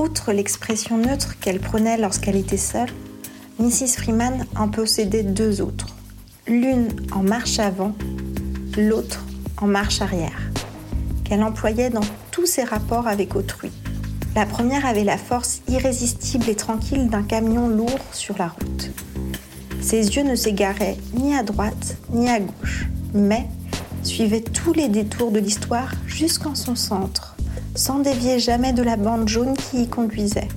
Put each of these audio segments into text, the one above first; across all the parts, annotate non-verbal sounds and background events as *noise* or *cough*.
outre l'expression neutre qu'elle prenait lorsqu'elle était seule, Mrs. Freeman en possédait deux autres. L'une en marche avant, l'autre en marche arrière, qu'elle employait dans tous ses rapports avec autrui. La première avait la force irrésistible et tranquille d'un camion lourd sur la route. Ses yeux ne s'égaraient ni à droite ni à gauche, mais suivaient tous les détours de l'histoire jusqu'en son centre, sans dévier jamais de la bande jaune qui y conduisait.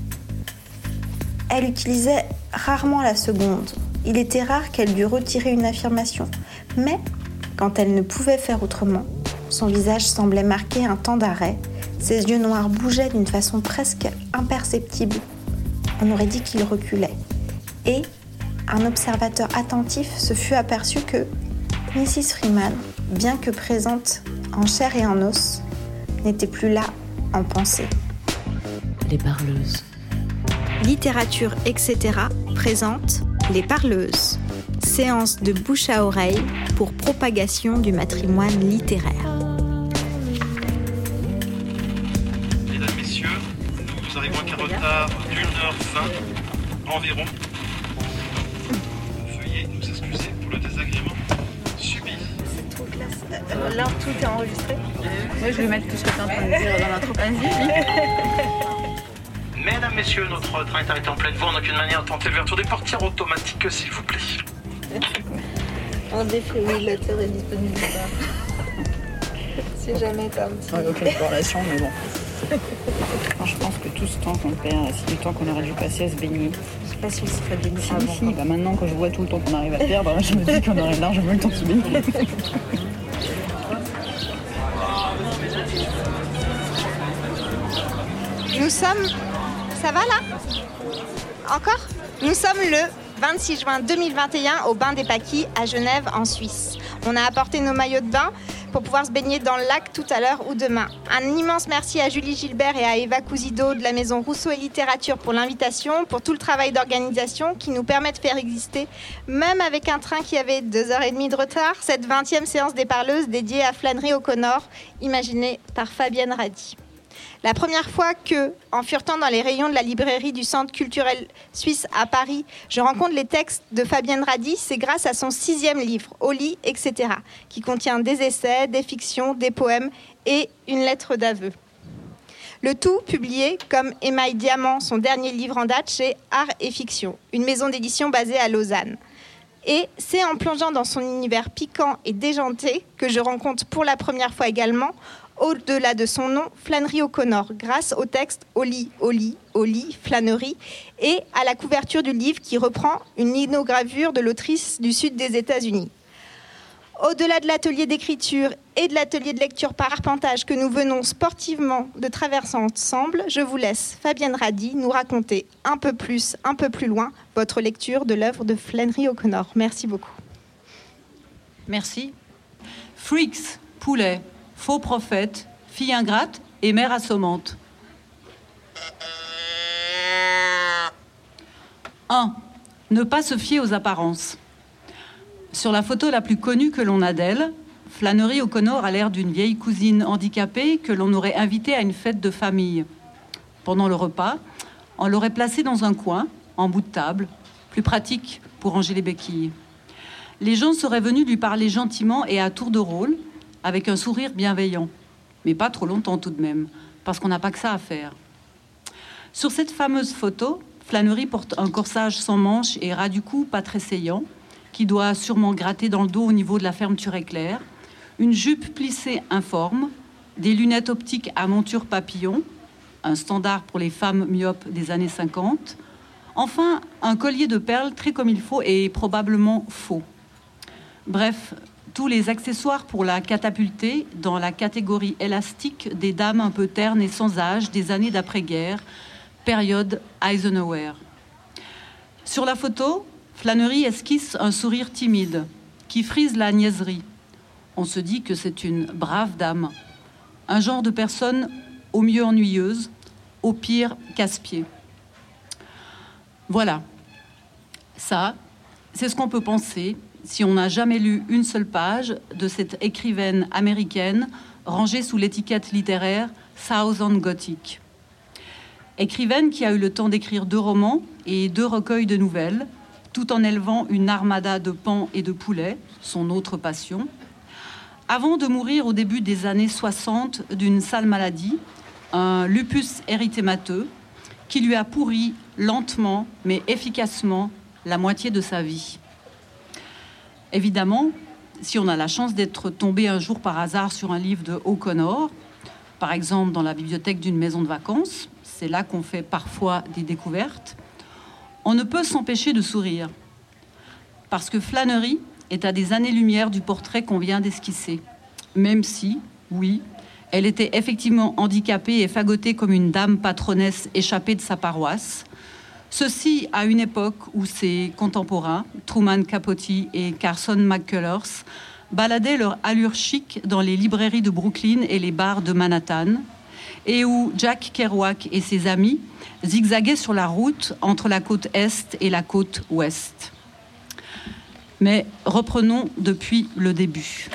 Elle utilisait rarement la seconde. Il était rare qu'elle dût retirer une affirmation, mais quand elle ne pouvait faire autrement, son visage semblait marquer un temps d'arrêt ses yeux noirs bougeaient d'une façon presque imperceptible. On aurait dit qu'il reculait. Et un observateur attentif se fut aperçu que Mrs. Freeman, bien que présente en chair et en os, n'était plus là en pensée. Les parleuses. Littérature, etc. présente Les parleuses. Séance de bouche à oreille pour propagation du matrimoine littéraire. d'une heure vingt environ. Veuillez nous excuser pour le désagrément subi. C'est trop classe. Euh, là, tout est enregistré. Moi, je vais mettre tout ce que tu es en train de dire dans l'intro. Vas-y, *laughs* Mesdames, Messieurs, notre train est arrêté en pleine voie. En aucune manière tenter l'ouverture des portières automatiques, s'il vous plaît. Un défibrillateur est disponible si jamais t'as un petit... Ouais, aucune relation, mais bon je pense que tout ce temps qu'on perd, c'est du temps qu'on aurait dû passer à se baigner. Je sais pas si on serait baigné si, Si, bah maintenant que je vois tout le temps qu'on arrive à perdre, je me dis qu'on aurait largement le temps de se baigner. *laughs* Nous sommes... Ça va là Encore Nous sommes le 26 juin 2021 au Bain des Paquis à Genève en Suisse. On a apporté nos maillots de bain pour pouvoir se baigner dans le lac tout à l'heure ou demain. Un immense merci à Julie Gilbert et à Eva Cousido de la maison Rousseau et Littérature pour l'invitation, pour tout le travail d'organisation qui nous permet de faire exister, même avec un train qui avait deux heures et demie de retard, cette 20e séance des parleuses dédiée à Flannery O'Connor, imaginée par Fabienne Radi. La première fois que, en furetant dans les rayons de la librairie du Centre culturel suisse à Paris, je rencontre les textes de Fabienne Radi, c'est grâce à son sixième livre, Au lit, etc., qui contient des essais, des fictions, des poèmes et une lettre d'aveu. Le tout publié comme Émail Diamant, son dernier livre en date chez Art et Fiction, une maison d'édition basée à Lausanne. Et c'est en plongeant dans son univers piquant et déjanté que je rencontre pour la première fois également au-delà de son nom, Flannery O'Connor, grâce au texte Oli, Oli, Oli, Flannery, et à la couverture du livre qui reprend une linogravure de l'autrice du sud des États-Unis. Au-delà de l'atelier d'écriture et de l'atelier de lecture par arpentage que nous venons sportivement de traverser ensemble, je vous laisse, Fabienne Radi, nous raconter un peu plus, un peu plus loin, votre lecture de l'œuvre de Flannery O'Connor. Merci beaucoup. Merci. Freaks, poulet, faux prophète, fille ingrate et mère assommante. 1. Ne pas se fier aux apparences. Sur la photo la plus connue que l'on a d'elle, Flannery O'Connor a l'air d'une vieille cousine handicapée que l'on aurait invitée à une fête de famille. Pendant le repas, on l'aurait placée dans un coin, en bout de table, plus pratique pour ranger les béquilles. Les gens seraient venus lui parler gentiment et à tour de rôle, avec un sourire bienveillant, mais pas trop longtemps tout de même, parce qu'on n'a pas que ça à faire. Sur cette fameuse photo, Flannery porte un corsage sans manches et ras du cou pas très saillant, qui doit sûrement gratter dans le dos au niveau de la fermeture éclair, une jupe plissée informe, des lunettes optiques à monture papillon, un standard pour les femmes myopes des années 50, enfin un collier de perles très comme il faut et probablement faux. Bref, tous les accessoires pour la catapulter dans la catégorie élastique des dames un peu ternes et sans âge des années d'après-guerre, période Eisenhower. Sur la photo, Flannery esquisse un sourire timide qui frise la niaiserie. On se dit que c'est une brave dame, un genre de personne au mieux ennuyeuse, au pire casse-pied. Voilà. Ça, c'est ce qu'on peut penser si on n'a jamais lu une seule page de cette écrivaine américaine rangée sous l'étiquette littéraire Southern Gothic. Écrivaine qui a eu le temps d'écrire deux romans et deux recueils de nouvelles, tout en élevant une armada de pans et de poulets, son autre passion, avant de mourir au début des années 60 d'une sale maladie, un lupus érythémateux, qui lui a pourri lentement mais efficacement la moitié de sa vie. Évidemment, si on a la chance d'être tombé un jour par hasard sur un livre de O'Connor, par exemple dans la bibliothèque d'une maison de vacances, c'est là qu'on fait parfois des découvertes, on ne peut s'empêcher de sourire. Parce que Flannery est à des années-lumière du portrait qu'on vient d'esquisser. Même si, oui, elle était effectivement handicapée et fagotée comme une dame patronesse échappée de sa paroisse. Ceci à une époque où ses contemporains, Truman Capote et Carson McCullers, baladaient leur allure chic dans les librairies de Brooklyn et les bars de Manhattan, et où Jack Kerouac et ses amis zigzaguaient sur la route entre la côte Est et la côte Ouest. Mais reprenons depuis le début.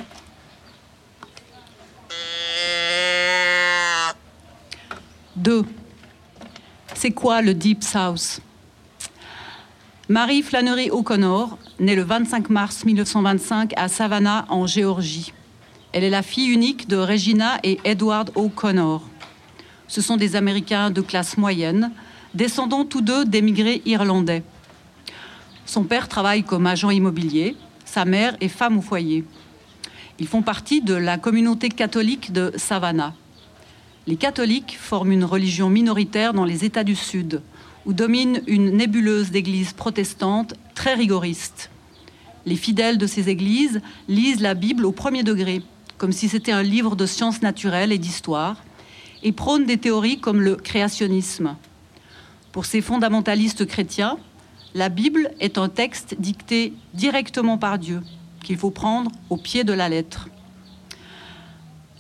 Deux. C'est quoi le Deep South Marie Flannery O'Connor, née le 25 mars 1925 à Savannah, en Géorgie. Elle est la fille unique de Regina et Edward O'Connor. Ce sont des Américains de classe moyenne, descendant tous deux d'émigrés irlandais. Son père travaille comme agent immobilier, sa mère est femme au foyer. Ils font partie de la communauté catholique de Savannah. Les catholiques forment une religion minoritaire dans les États du Sud, où domine une nébuleuse d'églises protestantes très rigoristes. Les fidèles de ces églises lisent la Bible au premier degré, comme si c'était un livre de sciences naturelles et d'histoire, et prônent des théories comme le créationnisme. Pour ces fondamentalistes chrétiens, la Bible est un texte dicté directement par Dieu, qu'il faut prendre au pied de la lettre.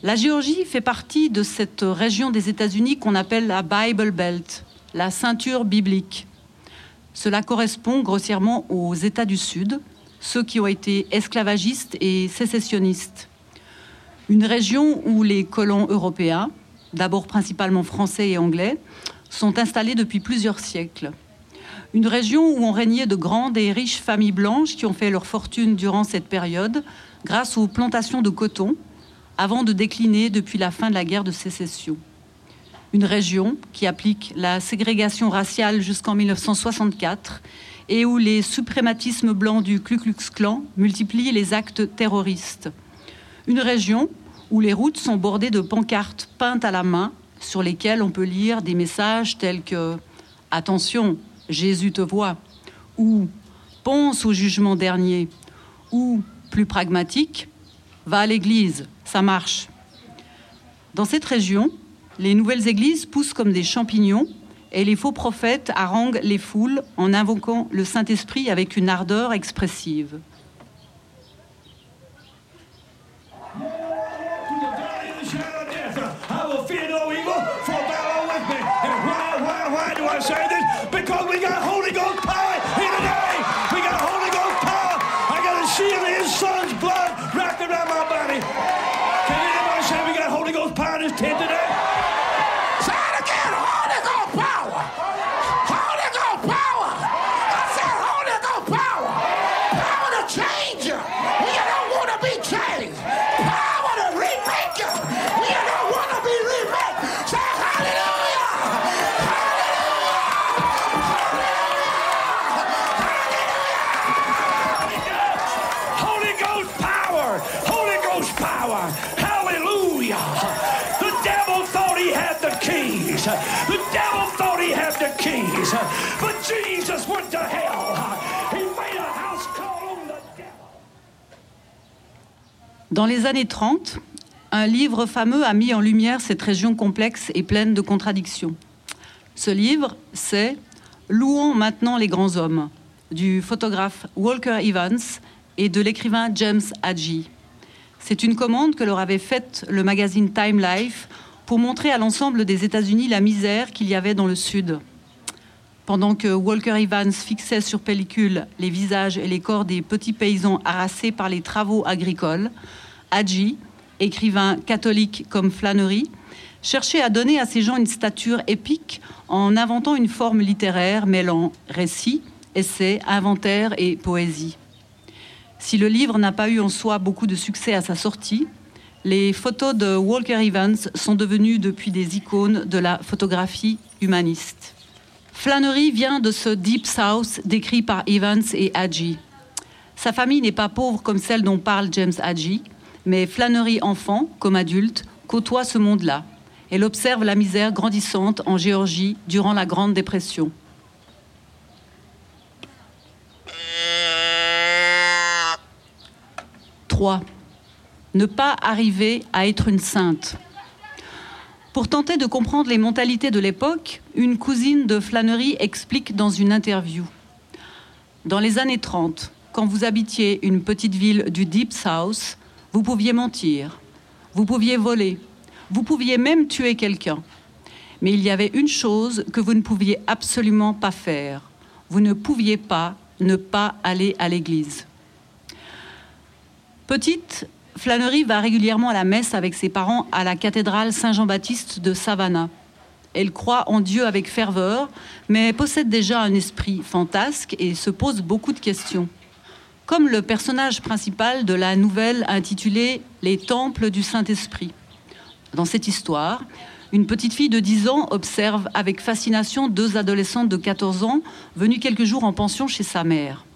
La Géorgie fait partie de cette région des États-Unis qu'on appelle la Bible Belt, la ceinture biblique. Cela correspond grossièrement aux États du Sud, ceux qui ont été esclavagistes et sécessionnistes. Une région où les colons européens, d'abord principalement français et anglais, sont installés depuis plusieurs siècles. Une région où ont régné de grandes et riches familles blanches qui ont fait leur fortune durant cette période grâce aux plantations de coton, avant de décliner depuis la fin de la guerre de sécession une région qui applique la ségrégation raciale jusqu'en 1964 et où les suprématismes blancs du Ku Klux Klan multiplient les actes terroristes. Une région où les routes sont bordées de pancartes peintes à la main sur lesquelles on peut lire des messages tels que Attention, Jésus te voit ou Pense au jugement dernier ou, plus pragmatique, Va à l'église, ça marche. Dans cette région, les nouvelles églises poussent comme des champignons et les faux prophètes haranguent les foules en invoquant le Saint-Esprit avec une ardeur expressive. Dans les années 30, un livre fameux a mis en lumière cette région complexe et pleine de contradictions. Ce livre, c'est Louons maintenant les grands hommes du photographe Walker Evans et de l'écrivain James Hadji. C'est une commande que leur avait faite le magazine Time Life pour montrer à l'ensemble des États-Unis la misère qu'il y avait dans le Sud. Pendant que Walker Evans fixait sur pellicule les visages et les corps des petits paysans harassés par les travaux agricoles, Hadji, écrivain catholique comme Flannery, cherchait à donner à ces gens une stature épique en inventant une forme littéraire mêlant récit, essai, inventaire et poésie. Si le livre n'a pas eu en soi beaucoup de succès à sa sortie, les photos de Walker Evans sont devenues depuis des icônes de la photographie humaniste. Flannery vient de ce Deep South décrit par Evans et Hadji. Sa famille n'est pas pauvre comme celle dont parle James Hadji, mais Flannery enfant, comme adulte, côtoie ce monde-là. Elle observe la misère grandissante en Géorgie durant la Grande Dépression. 3. Ne pas arriver à être une sainte. Pour tenter de comprendre les mentalités de l'époque, une cousine de Flannery explique dans une interview. Dans les années 30, quand vous habitiez une petite ville du Deep South, vous pouviez mentir, vous pouviez voler, vous pouviez même tuer quelqu'un. Mais il y avait une chose que vous ne pouviez absolument pas faire. Vous ne pouviez pas ne pas aller à l'église. Petite, Flannery va régulièrement à la messe avec ses parents à la cathédrale Saint-Jean-Baptiste de Savannah. Elle croit en Dieu avec ferveur, mais possède déjà un esprit fantasque et se pose beaucoup de questions. Comme le personnage principal de la nouvelle intitulée Les temples du Saint-Esprit. Dans cette histoire, une petite fille de 10 ans observe avec fascination deux adolescentes de 14 ans venues quelques jours en pension chez sa mère.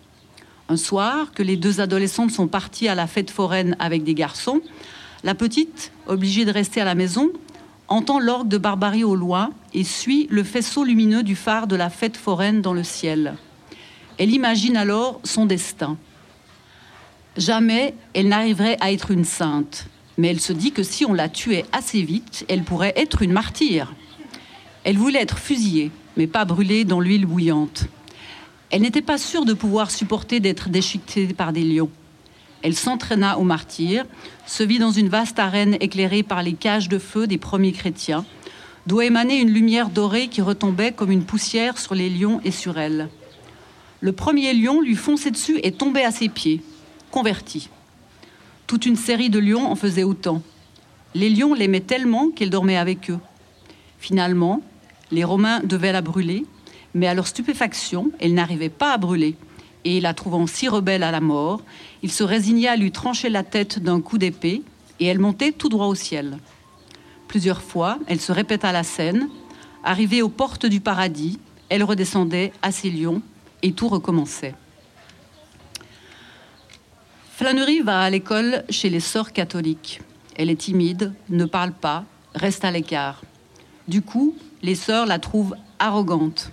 Un soir, que les deux adolescentes sont parties à la fête foraine avec des garçons, la petite, obligée de rester à la maison, entend l'orgue de Barbarie au loin et suit le faisceau lumineux du phare de la fête foraine dans le ciel. Elle imagine alors son destin. Jamais elle n'arriverait à être une sainte, mais elle se dit que si on la tuait assez vite, elle pourrait être une martyre. Elle voulait être fusillée, mais pas brûlée dans l'huile bouillante. Elle n'était pas sûre de pouvoir supporter d'être déchiquetée par des lions. Elle s'entraîna au martyr, se vit dans une vaste arène éclairée par les cages de feu des premiers chrétiens, d'où émanait une lumière dorée qui retombait comme une poussière sur les lions et sur elle. Le premier lion lui fonçait dessus et tombait à ses pieds, converti. Toute une série de lions en faisait autant. Les lions l'aimaient tellement qu'elle dormait avec eux. Finalement, les Romains devaient la brûler, mais à leur stupéfaction, elle n'arrivait pas à brûler. Et la trouvant si rebelle à la mort, il se résignait à lui trancher la tête d'un coup d'épée, et elle montait tout droit au ciel. Plusieurs fois, elle se répéta la scène. Arrivée aux portes du paradis, elle redescendait à ses lions, et tout recommençait. Flannery va à l'école chez les sœurs catholiques. Elle est timide, ne parle pas, reste à l'écart. Du coup, les sœurs la trouvent arrogante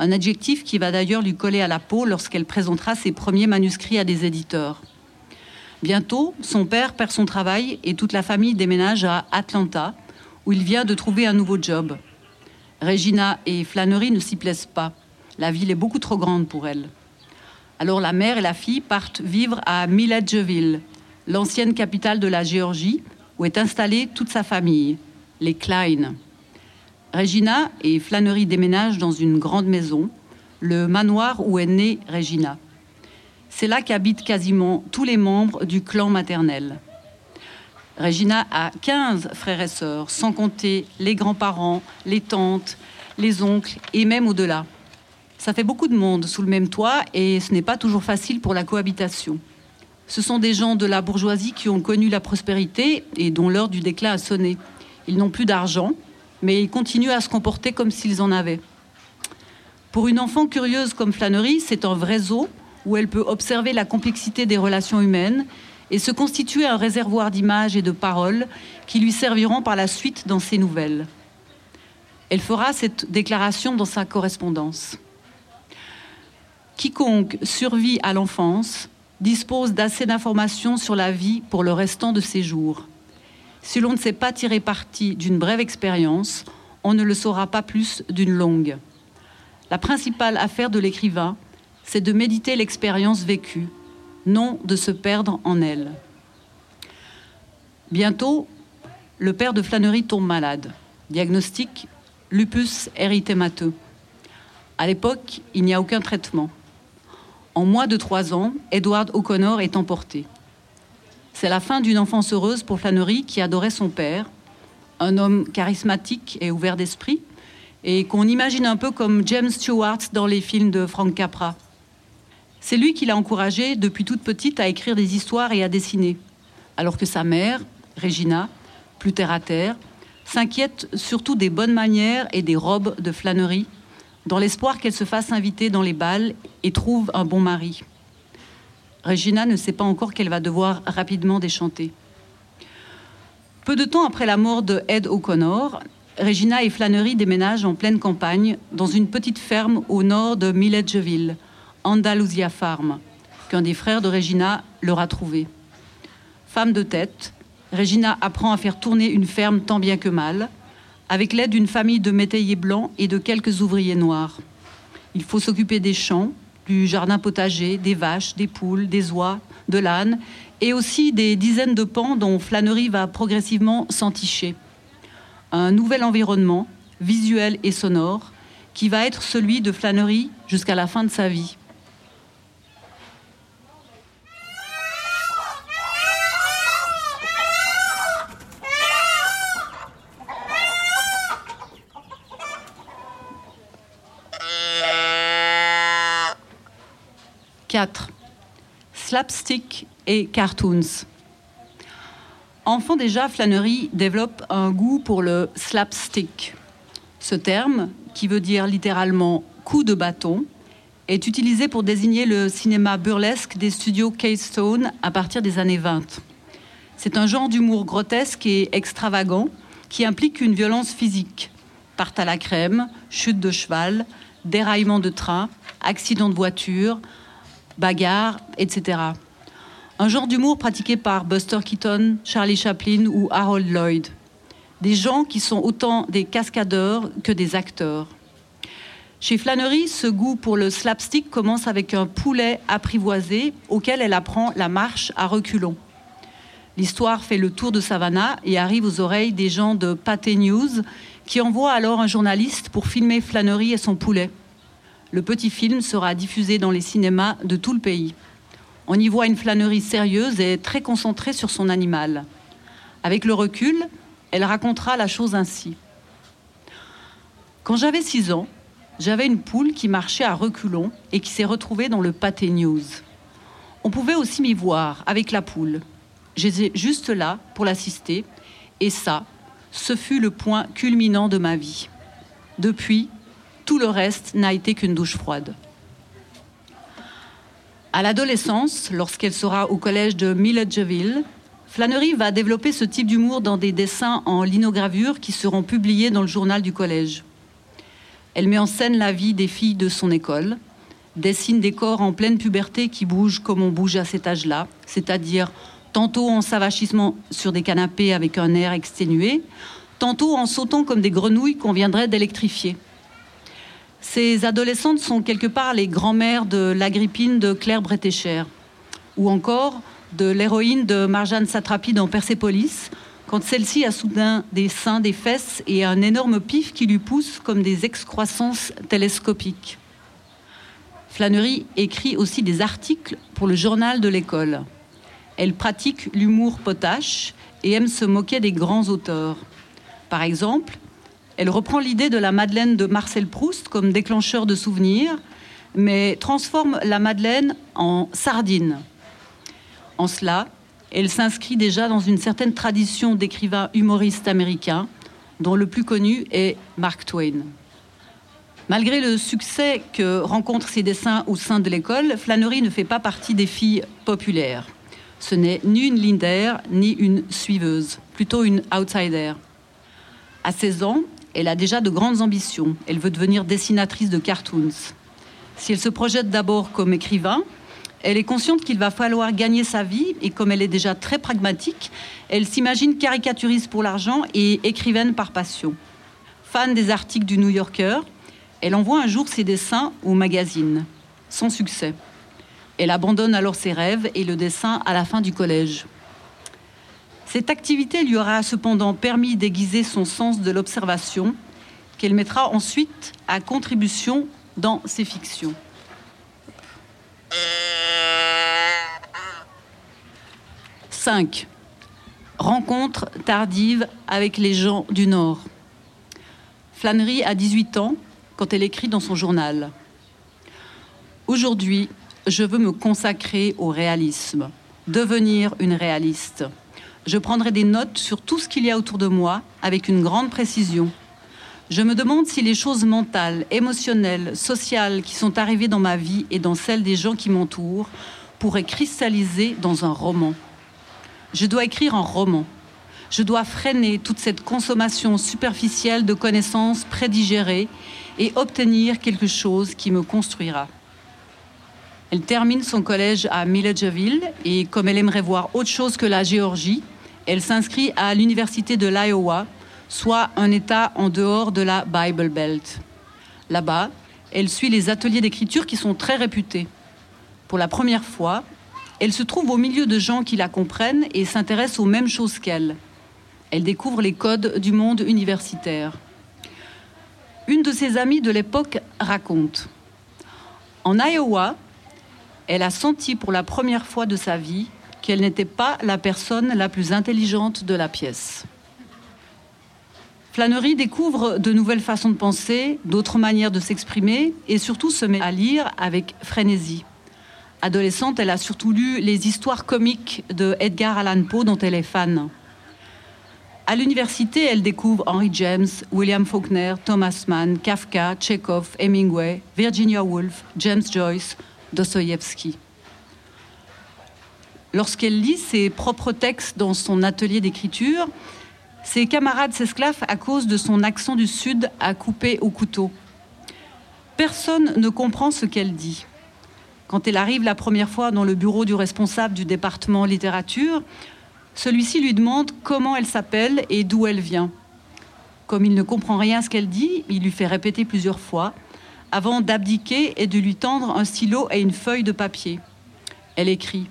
un adjectif qui va d'ailleurs lui coller à la peau lorsqu'elle présentera ses premiers manuscrits à des éditeurs. Bientôt, son père perd son travail et toute la famille déménage à Atlanta, où il vient de trouver un nouveau job. Regina et Flannery ne s'y plaisent pas. La ville est beaucoup trop grande pour elle. Alors la mère et la fille partent vivre à Milledgeville, l'ancienne capitale de la Géorgie, où est installée toute sa famille, les Klein. Regina et Flannery déménagent dans une grande maison, le manoir où est née Regina. C'est là qu'habitent quasiment tous les membres du clan maternel. Regina a 15 frères et sœurs, sans compter les grands-parents, les tantes, les oncles et même au-delà. Ça fait beaucoup de monde sous le même toit et ce n'est pas toujours facile pour la cohabitation. Ce sont des gens de la bourgeoisie qui ont connu la prospérité et dont l'heure du déclin a sonné. Ils n'ont plus d'argent, mais ils continuent à se comporter comme s'ils en avaient. Pour une enfant curieuse comme Flannery, c'est un vrai zoo où elle peut observer la complexité des relations humaines et se constituer un réservoir d'images et de paroles qui lui serviront par la suite dans ses nouvelles. Elle fera cette déclaration dans sa correspondance. Quiconque survit à l'enfance dispose d'assez d'informations sur la vie pour le restant de ses jours. Si l'on ne sait pas tirer parti d'une brève expérience, on ne le saura pas plus d'une longue. La principale affaire de l'écrivain, c'est de méditer l'expérience vécue, non de se perdre en elle. Bientôt, le père de Flannery tombe malade. Diagnostic lupus érythémateux. À l'époque, il n'y a aucun traitement. En moins de trois ans, Edward O'Connor est emporté. C'est la fin d'une enfance heureuse pour Flannery qui adorait son père, un homme charismatique et ouvert d'esprit, et qu'on imagine un peu comme James Stewart dans les films de Frank Capra. C'est lui qui l'a encouragée depuis toute petite à écrire des histoires et à dessiner, alors que sa mère, Regina, plus terre à terre, s'inquiète surtout des bonnes manières et des robes de flânerie, dans l'espoir qu'elle se fasse inviter dans les balles et trouve un bon mari. Regina ne sait pas encore qu'elle va devoir rapidement déchanter. Peu de temps après la mort de Ed O'Connor, Regina et Flannery déménagent en pleine campagne dans une petite ferme au nord de Milledgeville, Andalusia Farm, qu'un des frères de Regina leur a trouvé. Femme de tête, Regina apprend à faire tourner une ferme tant bien que mal, avec l'aide d'une famille de métayers blancs et de quelques ouvriers noirs. Il faut s'occuper des champs, du jardin potager, des vaches, des poules, des oies, de l'âne, et aussi des dizaines de pans dont Flannery va progressivement s'enticher. Un nouvel environnement, visuel et sonore, qui va être celui de Flannery jusqu'à la fin de sa vie. 4. Slapstick et cartoons. Enfant déjà, Flannery développe un goût pour le slapstick. Ce terme, qui veut dire littéralement coup de bâton, est utilisé pour désigner le cinéma burlesque des studios Keystone à partir des années 20. C'est un genre d'humour grotesque et extravagant qui implique une violence physique. Part à la crème, chute de cheval, déraillement de train, accident de voiture, bagarre, etc. Un genre d'humour pratiqué par Buster Keaton, Charlie Chaplin ou Harold Lloyd. Des gens qui sont autant des cascadeurs que des acteurs. Chez Flannery, ce goût pour le slapstick commence avec un poulet apprivoisé auquel elle apprend la marche à reculons. L'histoire fait le tour de Savannah et arrive aux oreilles des gens de Pathé News qui envoient alors un journaliste pour filmer Flannery et son poulet le petit film sera diffusé dans les cinémas de tout le pays. On y voit une flânerie sérieuse et très concentrée sur son animal. Avec le recul, elle racontera la chose ainsi. Quand j'avais 6 ans, j'avais une poule qui marchait à reculons et qui s'est retrouvée dans le pâté news. On pouvait aussi m'y voir avec la poule. J'étais juste là pour l'assister et ça, ce fut le point culminant de ma vie. Depuis, tout le reste n'a été qu'une douche froide. À l'adolescence, lorsqu'elle sera au collège de Milledgeville, Flannery va développer ce type d'humour dans des dessins en linogravure qui seront publiés dans le journal du collège. Elle met en scène la vie des filles de son école, dessine des corps en pleine puberté qui bougent comme on bouge à cet âge-là, c'est-à-dire tantôt en s'avachissement sur des canapés avec un air exténué, tantôt en sautant comme des grenouilles qu'on viendrait d'électrifier. Ces adolescentes sont quelque part les grands-mères de l'Agrippine de Claire Bretécher, ou encore de l'héroïne de Marjane Satrapi dans Persépolis, quand celle-ci a soudain des seins, des fesses et un énorme pif qui lui pousse comme des excroissances télescopiques. Flannery écrit aussi des articles pour le journal de l'école. Elle pratique l'humour potache et aime se moquer des grands auteurs. Par exemple, elle reprend l'idée de la Madeleine de Marcel Proust comme déclencheur de souvenirs, mais transforme la Madeleine en sardine. En cela, elle s'inscrit déjà dans une certaine tradition d'écrivains humoristes américains, dont le plus connu est Mark Twain. Malgré le succès que rencontrent ses dessins au sein de l'école, Flannery ne fait pas partie des filles populaires. Ce n'est ni une Linder, ni une suiveuse, plutôt une outsider. À 16 ans, elle a déjà de grandes ambitions. Elle veut devenir dessinatrice de cartoons. Si elle se projette d'abord comme écrivain, elle est consciente qu'il va falloir gagner sa vie et comme elle est déjà très pragmatique, elle s'imagine caricaturiste pour l'argent et écrivaine par passion. Fan des articles du New Yorker, elle envoie un jour ses dessins au magazine, sans succès. Elle abandonne alors ses rêves et le dessin à la fin du collège. Cette activité lui aura cependant permis d'aiguiser son sens de l'observation, qu'elle mettra ensuite à contribution dans ses fictions. « 5. Rencontre tardive avec les gens du Nord. Flannery a 18 ans quand elle écrit dans son journal. Aujourd'hui, je veux me consacrer au réalisme, devenir une réaliste. Je prendrai des notes sur tout ce qu'il y a autour de moi avec une grande précision. Je me demande si les choses mentales, émotionnelles, sociales qui sont arrivées dans ma vie et dans celle des gens qui m'entourent pourraient cristalliser dans un roman. Je dois écrire un roman. Je dois freiner toute cette consommation superficielle de connaissances prédigérées et obtenir quelque chose qui me construira. Elle termine son collège à Milledgeville et comme elle aimerait voir autre chose que la Géorgie, elle s'inscrit à l'université de l'Iowa, soit un État en dehors de la Bible Belt. Là-bas, elle suit les ateliers d'écriture qui sont très réputés. Pour la première fois, elle se trouve au milieu de gens qui la comprennent et s'intéressent aux mêmes choses qu'elle. Elle découvre les codes du monde universitaire. Une de ses amies de l'époque raconte En Iowa, elle a senti pour la première fois de sa vie qu'elle n'était pas la personne la plus intelligente de la pièce. Flannery découvre de nouvelles façons de penser, d'autres manières de s'exprimer et surtout se met à lire avec frénésie. Adolescente, elle a surtout lu les histoires comiques de Edgar Allan Poe dont elle est fan. À l'université, elle découvre Henry James, William Faulkner, Thomas Mann, Kafka, Chekhov, Hemingway, Virginia Woolf, James Joyce, Dostoïevski. Lorsqu'elle lit ses propres textes dans son atelier d'écriture, ses camarades s'esclaffent à cause de son accent du Sud à couper au couteau. Personne ne comprend ce qu'elle dit. Quand elle arrive la première fois dans le bureau du responsable du département littérature, celui-ci lui demande comment elle s'appelle et d'où elle vient. Comme il ne comprend rien à ce qu'elle dit, il lui fait répéter plusieurs fois avant d'abdiquer et de lui tendre un stylo et une feuille de papier. Elle écrit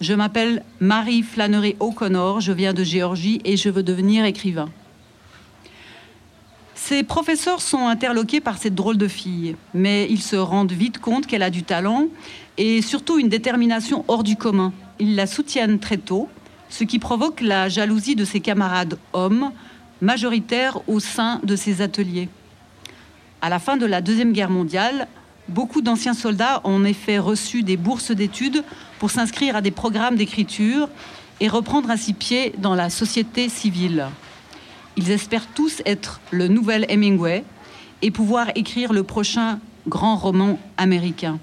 Je m'appelle Marie Flannery O'Connor, je viens de Géorgie et je veux devenir écrivain. Ses professeurs sont interloqués par cette drôle de fille, mais ils se rendent vite compte qu'elle a du talent et surtout une détermination hors du commun. Ils la soutiennent très tôt, ce qui provoque la jalousie de ses camarades hommes, majoritaires au sein de ses ateliers. À la fin de la Deuxième Guerre mondiale, beaucoup d'anciens soldats ont en effet reçu des bourses d'études pour s'inscrire à des programmes d'écriture et reprendre ainsi pied dans la société civile. Ils espèrent tous être le nouvel Hemingway et pouvoir écrire le prochain grand roman américain.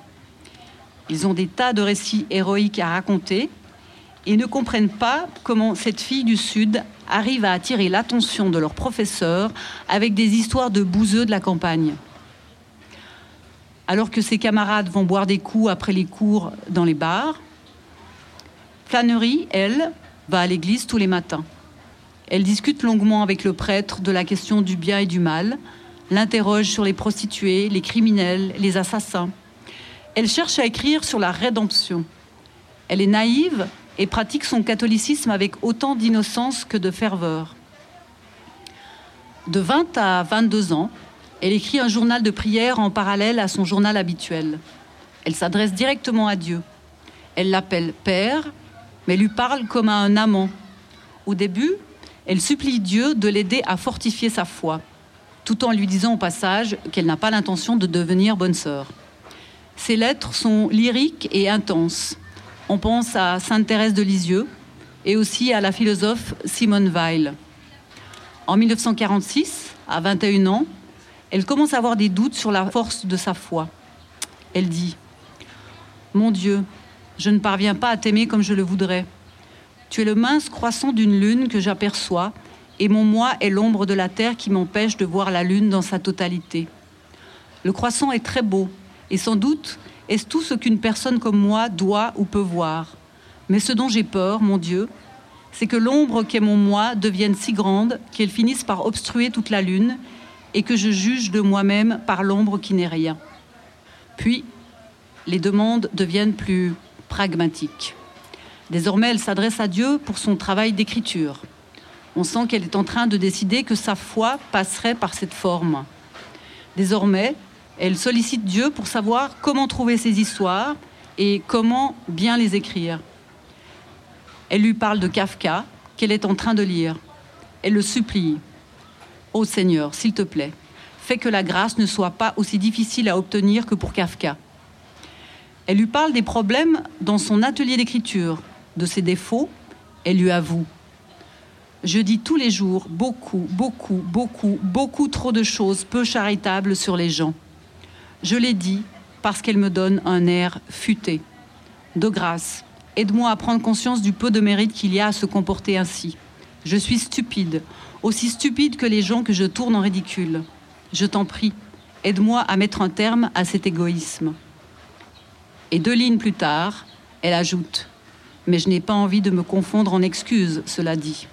Ils ont des tas de récits héroïques à raconter et ne comprennent pas comment cette fille du Sud arrivent à attirer l'attention de leurs professeurs avec des histoires de bouseux de la campagne. Alors que ses camarades vont boire des coups après les cours dans les bars, Flannery, elle, va à l'église tous les matins. Elle discute longuement avec le prêtre de la question du bien et du mal, l'interroge sur les prostituées, les criminels, les assassins. Elle cherche à écrire sur la rédemption. Elle est naïve et pratique son catholicisme avec autant d'innocence que de ferveur. De 20 à 22 ans, elle écrit un journal de prière en parallèle à son journal habituel. Elle s'adresse directement à Dieu. Elle l'appelle Père, mais lui parle comme à un amant. Au début, elle supplie Dieu de l'aider à fortifier sa foi, tout en lui disant au passage qu'elle n'a pas l'intention de devenir bonne sœur. Ses lettres sont lyriques et intenses. On pense à Sainte Thérèse de Lisieux et aussi à la philosophe Simone Weil. En 1946, à 21 ans, elle commence à avoir des doutes sur la force de sa foi. Elle dit Mon Dieu, je ne parviens pas à t'aimer comme je le voudrais. Tu es le mince croissant d'une lune que j'aperçois, et mon moi est l'ombre de la terre qui m'empêche de voir la lune dans sa totalité. Le croissant est très beau, et sans doute est-ce tout ce qu'une personne comme moi doit ou peut voir. Mais ce dont j'ai peur, mon Dieu, c'est que l'ombre qu'est mon moi devienne si grande qu'elle finisse par obstruer toute la lune et que je juge de moi-même par l'ombre qui n'est rien. Puis, les demandes deviennent plus pragmatiques. Désormais, elle s'adresse à Dieu pour son travail d'écriture. On sent qu'elle est en train de décider que sa foi passerait par cette forme. Désormais, elle sollicite Dieu pour savoir comment trouver ses histoires et comment bien les écrire. Elle lui parle de Kafka, qu'elle est en train de lire. Elle le supplie. Ô Seigneur, s'il te plaît, fais que la grâce ne soit pas aussi difficile à obtenir que pour Kafka. Elle lui parle des problèmes dans son atelier d'écriture, de ses défauts. Elle lui avoue. Je dis tous les jours beaucoup, beaucoup, beaucoup, beaucoup trop de choses peu charitables sur les gens. Je les dis parce qu'elles me donnent un air futé. De grâce, aide-moi à prendre conscience du peu de mérite qu'il y a à se comporter ainsi. Je suis stupide, aussi stupide que les gens que je tourne en ridicule. Je t'en prie, aide-moi à mettre un terme à cet égoïsme. Et deux lignes plus tard, elle ajoute Mais je n'ai pas envie de me confondre en excuses, cela dit.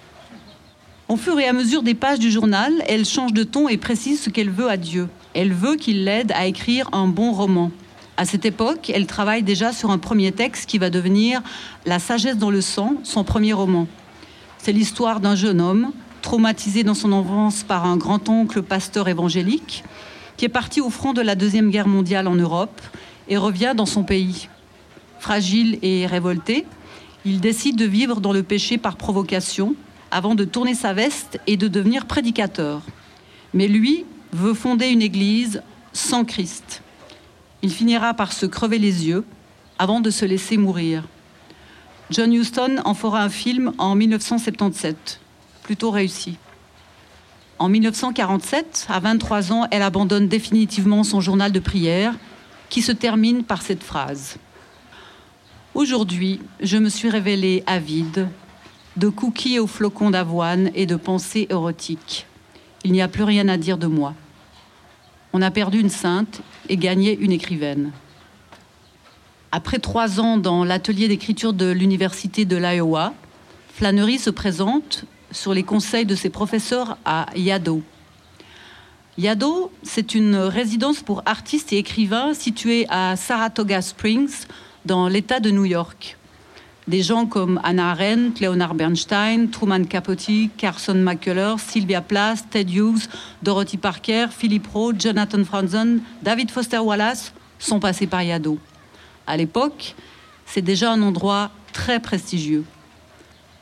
Au fur et à mesure des pages du journal, elle change de ton et précise ce qu'elle veut à Dieu. Elle veut qu'il l'aide à écrire un bon roman. À cette époque, elle travaille déjà sur un premier texte qui va devenir La sagesse dans le sang, son premier roman. C'est l'histoire d'un jeune homme traumatisé dans son enfance par un grand-oncle pasteur évangélique qui est parti au front de la Deuxième Guerre mondiale en Europe et revient dans son pays. Fragile et révolté, il décide de vivre dans le péché par provocation avant de tourner sa veste et de devenir prédicateur. Mais lui veut fonder une église sans Christ. Il finira par se crever les yeux avant de se laisser mourir. John Huston en fera un film en 1977, plutôt réussi. En 1947, à 23 ans, elle abandonne définitivement son journal de prière qui se termine par cette phrase. Aujourd'hui, je me suis révélée avide de cookies aux flocons d'avoine et de pensées érotiques. Il n'y a plus rien à dire de moi. On a perdu une sainte et gagné une écrivaine. Après trois ans dans l'atelier d'écriture de l'Université de l'Iowa, Flannery se présente sur les conseils de ses professeurs à Yado. Yado, c'est une résidence pour artistes et écrivains située à Saratoga Springs, dans l'État de New York. Des gens comme Anna Arendt, Leonard Bernstein, Truman Capote, Carson McCullers, Sylvia Plath, Ted Hughes, Dorothy Parker, Philip Roth, Jonathan Franzen, David Foster Wallace sont passés par Yado. À l'époque, c'est déjà un endroit très prestigieux.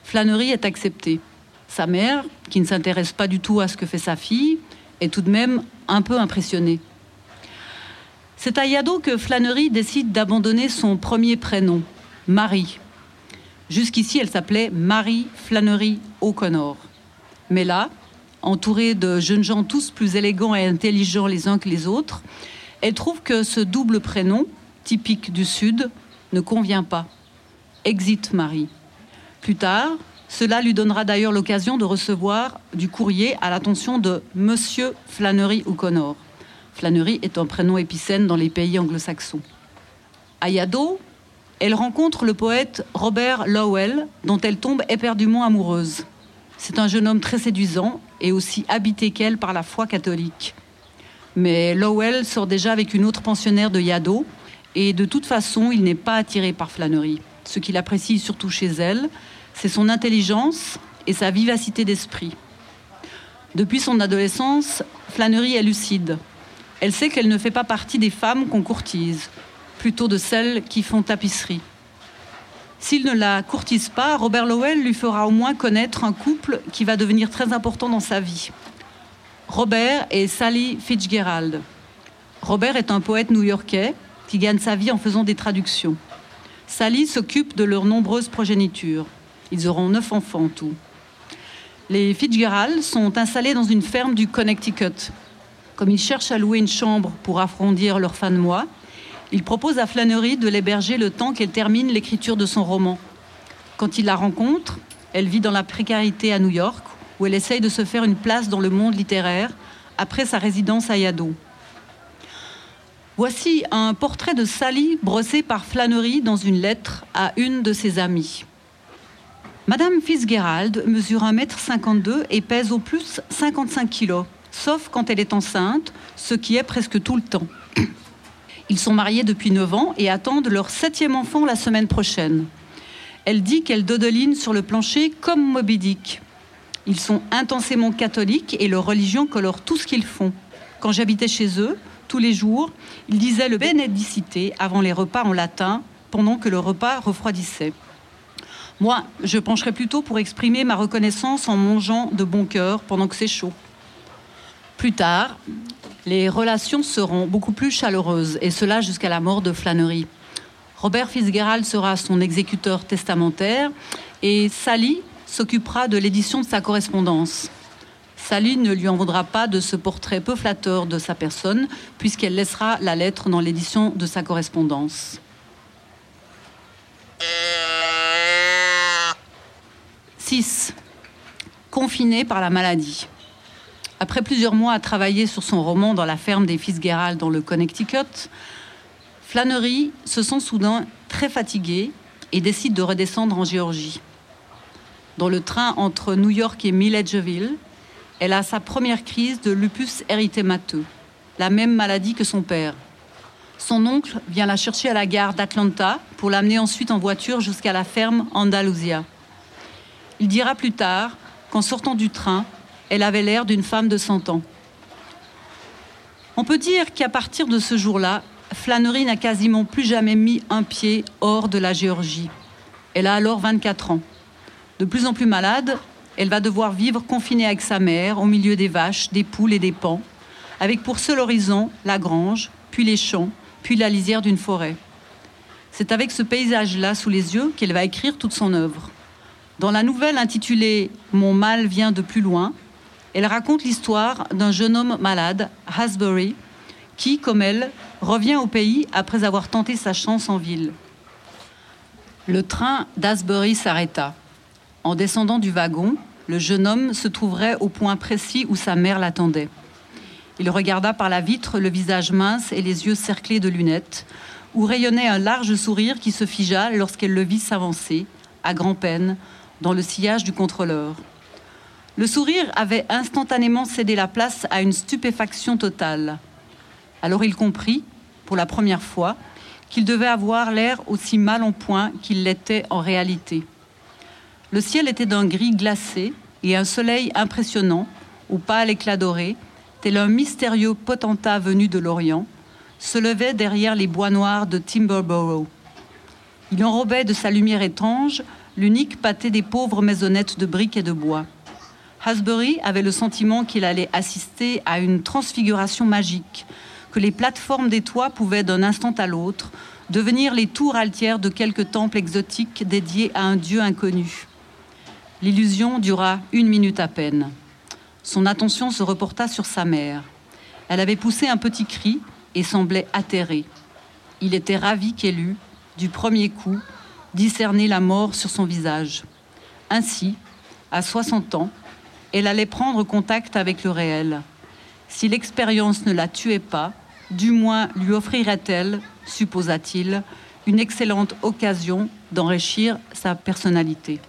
Flannery est accepté. Sa mère, qui ne s'intéresse pas du tout à ce que fait sa fille, est tout de même un peu impressionnée. C'est à Yado que Flannery décide d'abandonner son premier prénom, Marie. Jusqu'ici, elle s'appelait Marie Flannery O'Connor. Mais là, entourée de jeunes gens tous plus élégants et intelligents les uns que les autres, elle trouve que ce double prénom, typique du Sud, ne convient pas. Exit Marie. Plus tard, cela lui donnera d'ailleurs l'occasion de recevoir du courrier à l'attention de Monsieur Flannery O'Connor. Flannery est un prénom épicène dans les pays anglo-saxons. À Yado, elle rencontre le poète Robert Lowell, dont elle tombe éperdument amoureuse. C'est un jeune homme très séduisant et aussi habité qu'elle par la foi catholique. Mais Lowell sort déjà avec une autre pensionnaire de Yado, et de toute façon, il n'est pas attiré par Flannery. Ce qu'il apprécie surtout chez elle, c'est son intelligence et sa vivacité d'esprit. Depuis son adolescence, Flannery est lucide. Elle sait qu'elle ne fait pas partie des femmes qu'on courtise, plutôt de celles qui font tapisserie. S'il ne la courtise pas, Robert Lowell lui fera au moins connaître un couple qui va devenir très important dans sa vie. Robert et Sally Fitzgerald. Robert est un poète new-yorkais qui gagne sa vie en faisant des traductions. Sally s'occupe de leurs nombreuses progénitures. Ils auront neuf enfants en tout. Les Fitzgerald sont installés dans une ferme du Connecticut. Comme ils cherchent à louer une chambre pour arrondir leur fin de mois, ils proposent à Flannery de l'héberger le temps qu'elle termine l'écriture de son roman. Quand il la rencontre, elle vit dans la précarité à New York, où elle essaye de se faire une place dans le monde littéraire après sa résidence à Yado. Voici un portrait de Sally brossé par Flannery dans une lettre à une de ses amies. Madame Fitzgerald mesure 1m52 et pèse au plus 55 kg, sauf quand elle est enceinte, ce qui est presque tout le temps. Ils sont mariés depuis 9 ans et attendent leur septième enfant la semaine prochaine. Elle dit qu'elle dodeline sur le plancher comme Moby Dick. Ils sont intensément catholiques et leur religion colore tout ce qu'ils font. Quand j'habitais chez eux, tous les jours, ils disaient le Benedicite avant les repas en latin, pendant que le repas refroidissait. Moi, je pencherai plutôt pour exprimer ma reconnaissance en mangeant de bon cœur pendant que c'est chaud. Plus tard, les relations seront beaucoup plus chaleureuses, et cela jusqu'à la mort de Flannery. Robert Fitzgerald sera son exécuteur testamentaire et Sally s'occupera de l'édition de sa correspondance. Sally ne lui en voudra pas de ce portrait peu flatteur de sa personne, puisqu'elle laissera la lettre dans l'édition de sa correspondance. 6. Confiné par la maladie. Après plusieurs mois à travailler sur son roman dans la ferme des Fitzgerald dans le Connecticut, Flannery se sent soudain très fatigué et décide de redescendre en Géorgie. Dans le train entre New York et Milledgeville, elle a sa première crise de lupus érythémateux, la même maladie que son père. Son oncle vient la chercher à la gare d'Atlanta pour l'amener ensuite en voiture jusqu'à la ferme Andalusia. Il dira plus tard qu'en sortant du train, elle avait l'air d'une femme de 100 ans. On peut dire qu'à partir de ce jour-là, Flannery n'a quasiment plus jamais mis un pied hors de la Géorgie. Elle a alors 24 ans. De plus en plus malade, elle va devoir vivre confinée avec sa mère au milieu des vaches, des poules et des pans, avec pour seul horizon la grange, puis les champs, puis la lisière d'une forêt. C'est avec ce paysage-là sous les yeux qu'elle va écrire toute son œuvre. Dans la nouvelle intitulée Mon mal vient de plus loin, elle raconte l'histoire d'un jeune homme malade, Hasbury, qui, comme elle, revient au pays après avoir tenté sa chance en ville. Le train d'Asbury s'arrêta. En descendant du wagon, le jeune homme se trouverait au point précis où sa mère l'attendait. Il regarda par la vitre le visage mince et les yeux cerclés de lunettes, où rayonnait un large sourire qui se figea lorsqu'elle le vit s'avancer, à grand-peine, dans le sillage du contrôleur. Le sourire avait instantanément cédé la place à une stupéfaction totale. Alors il comprit, pour la première fois, qu'il devait avoir l'air aussi mal en point qu'il l'était en réalité. Le ciel était d'un gris glacé et un soleil impressionnant, au pâle éclat doré, tel un mystérieux potentat venu de l'Orient, se levait derrière les bois noirs de Timberborough. Il enrobait de sa lumière étrange l'unique pâté des pauvres maisonnettes de briques et de bois. Hasbury avait le sentiment qu'il allait assister à une transfiguration magique, que les plateformes des toits pouvaient d'un instant à l'autre devenir les tours altières de quelques temples exotiques dédiés à un dieu inconnu. L'illusion dura une minute à peine. Son attention se reporta sur sa mère. Elle avait poussé un petit cri et semblait atterrée. Il était ravi qu'elle eût, du premier coup, discerné la mort sur son visage. Ainsi, à 60 ans, elle allait prendre contact avec le réel. Si l'expérience ne la tuait pas, du moins lui offrirait-elle, supposa-t-il, une excellente occasion d'enrichir sa personnalité.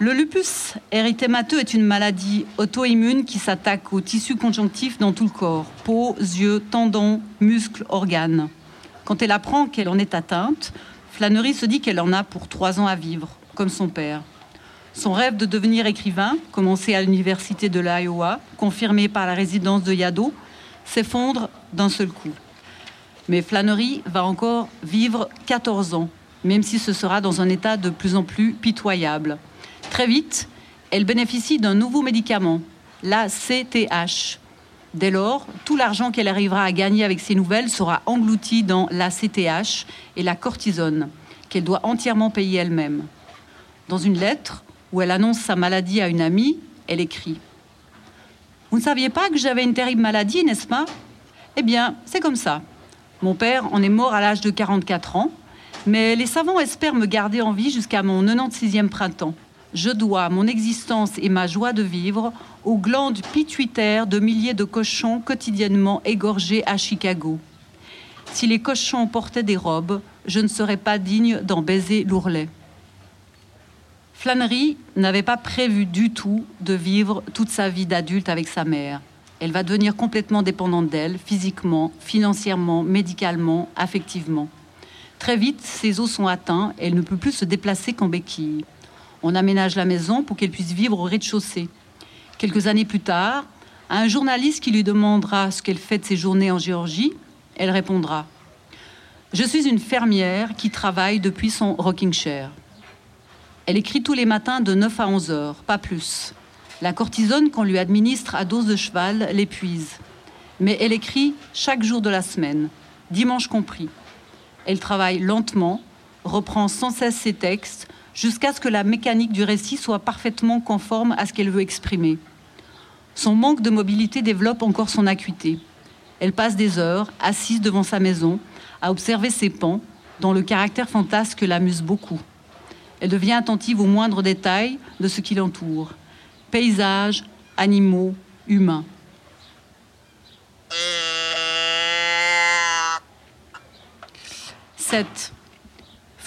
Le lupus érythémateux est une maladie auto-immune qui s'attaque aux tissus conjonctifs dans tout le corps, peau, yeux, tendons, muscles, organes. Quand elle apprend qu'elle en est atteinte, Flannery se dit qu'elle en a pour trois ans à vivre, comme son père. Son rêve de devenir écrivain, commencé à l'université de l'Iowa, confirmé par la résidence de Yado, s'effondre d'un seul coup. Mais Flannery va encore vivre 14 ans, même si ce sera dans un état de plus en plus pitoyable. Très vite, elle bénéficie d'un nouveau médicament, la CTH. Dès lors, tout l'argent qu'elle arrivera à gagner avec ces nouvelles sera englouti dans la CTH et la cortisone, qu'elle doit entièrement payer elle-même. Dans une lettre où elle annonce sa maladie à une amie, elle écrit Vous ne saviez pas que j'avais une terrible maladie, n'est-ce pas? Eh bien, c'est comme ça. Mon père en est mort à l'âge de 44 ans, mais les savants espèrent me garder en vie jusqu'à mon 96e printemps je dois mon existence et ma joie de vivre aux glandes pituitaires de milliers de cochons quotidiennement égorgés à Chicago. Si les cochons portaient des robes, je ne serais pas digne d'en baiser l'ourlet. Flannery n'avait pas prévu du tout de vivre toute sa vie d'adulte avec sa mère. Elle va devenir complètement dépendante d'elle, physiquement, financièrement, médicalement, affectivement. Très vite, ses os sont atteints et elle ne peut plus se déplacer qu'en béquille. On aménage la maison pour qu'elle puisse vivre au rez-de-chaussée. Quelques années plus tard, à un journaliste qui lui demandera ce qu'elle fait de ses journées en Géorgie, elle répondra Je suis une fermière qui travaille depuis son rocking chair. Elle écrit tous les matins de 9 à 11 heures, pas plus. La cortisone qu'on lui administre à dose de cheval l'épuise. Mais elle écrit chaque jour de la semaine, dimanche compris. Elle travaille lentement, reprend sans cesse ses textes, jusqu'à ce que la mécanique du récit soit parfaitement conforme à ce qu'elle veut exprimer. Son manque de mobilité développe encore son acuité. Elle passe des heures, assise devant sa maison, à observer ses pans, dont le caractère fantasque l'amuse beaucoup. Elle devient attentive aux moindres détails de ce qui l'entoure. Paysages, animaux, humains. « 7.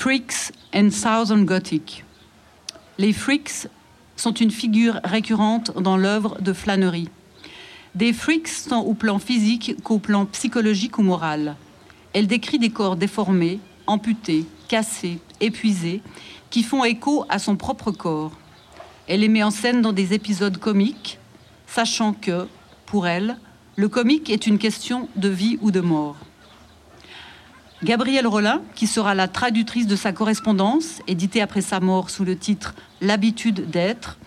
Freaks and Southern Gothic. Les freaks sont une figure récurrente dans l'œuvre de Flannery. Des freaks tant au plan physique qu'au plan psychologique ou moral. Elle décrit des corps déformés, amputés, cassés, épuisés, qui font écho à son propre corps. Elle les met en scène dans des épisodes comiques, sachant que, pour elle, le comique est une question de vie ou de mort. Gabrielle Rollin, qui sera la traductrice de sa correspondance, éditée après sa mort sous le titre L'habitude d'être,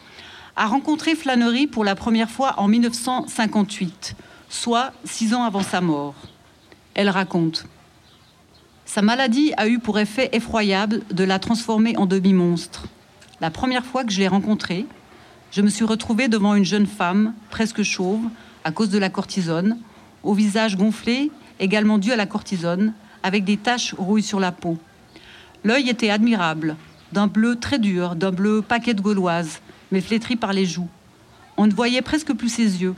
a rencontré Flannery pour la première fois en 1958, soit six ans avant sa mort. Elle raconte Sa maladie a eu pour effet effroyable de la transformer en demi-monstre. La première fois que je l'ai rencontrée, je me suis retrouvée devant une jeune femme, presque chauve, à cause de la cortisone, au visage gonflé, également dû à la cortisone, avec des taches rouilles sur la peau. L'œil était admirable, d'un bleu très dur, d'un bleu paquet de gauloise, mais flétri par les joues. On ne voyait presque plus ses yeux.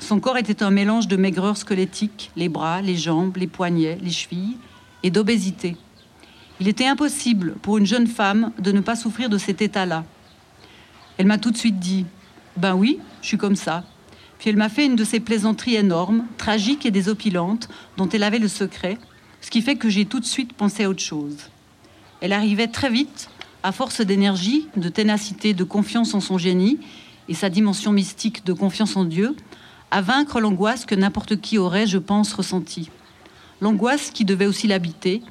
Son corps était un mélange de maigreur squelettique, les bras, les jambes, les poignets, les chevilles, et d'obésité. Il était impossible pour une jeune femme de ne pas souffrir de cet état-là. Elle m'a tout de suite dit Ben oui, je suis comme ça. Puis elle m'a fait une de ces plaisanteries énormes, tragiques et désopilantes, dont elle avait le secret, ce qui fait que j'ai tout de suite pensé à autre chose. Elle arrivait très vite, à force d'énergie, de ténacité, de confiance en son génie et sa dimension mystique de confiance en Dieu, à vaincre l'angoisse que n'importe qui aurait, je pense, ressentie. L'angoisse qui devait aussi l'habiter,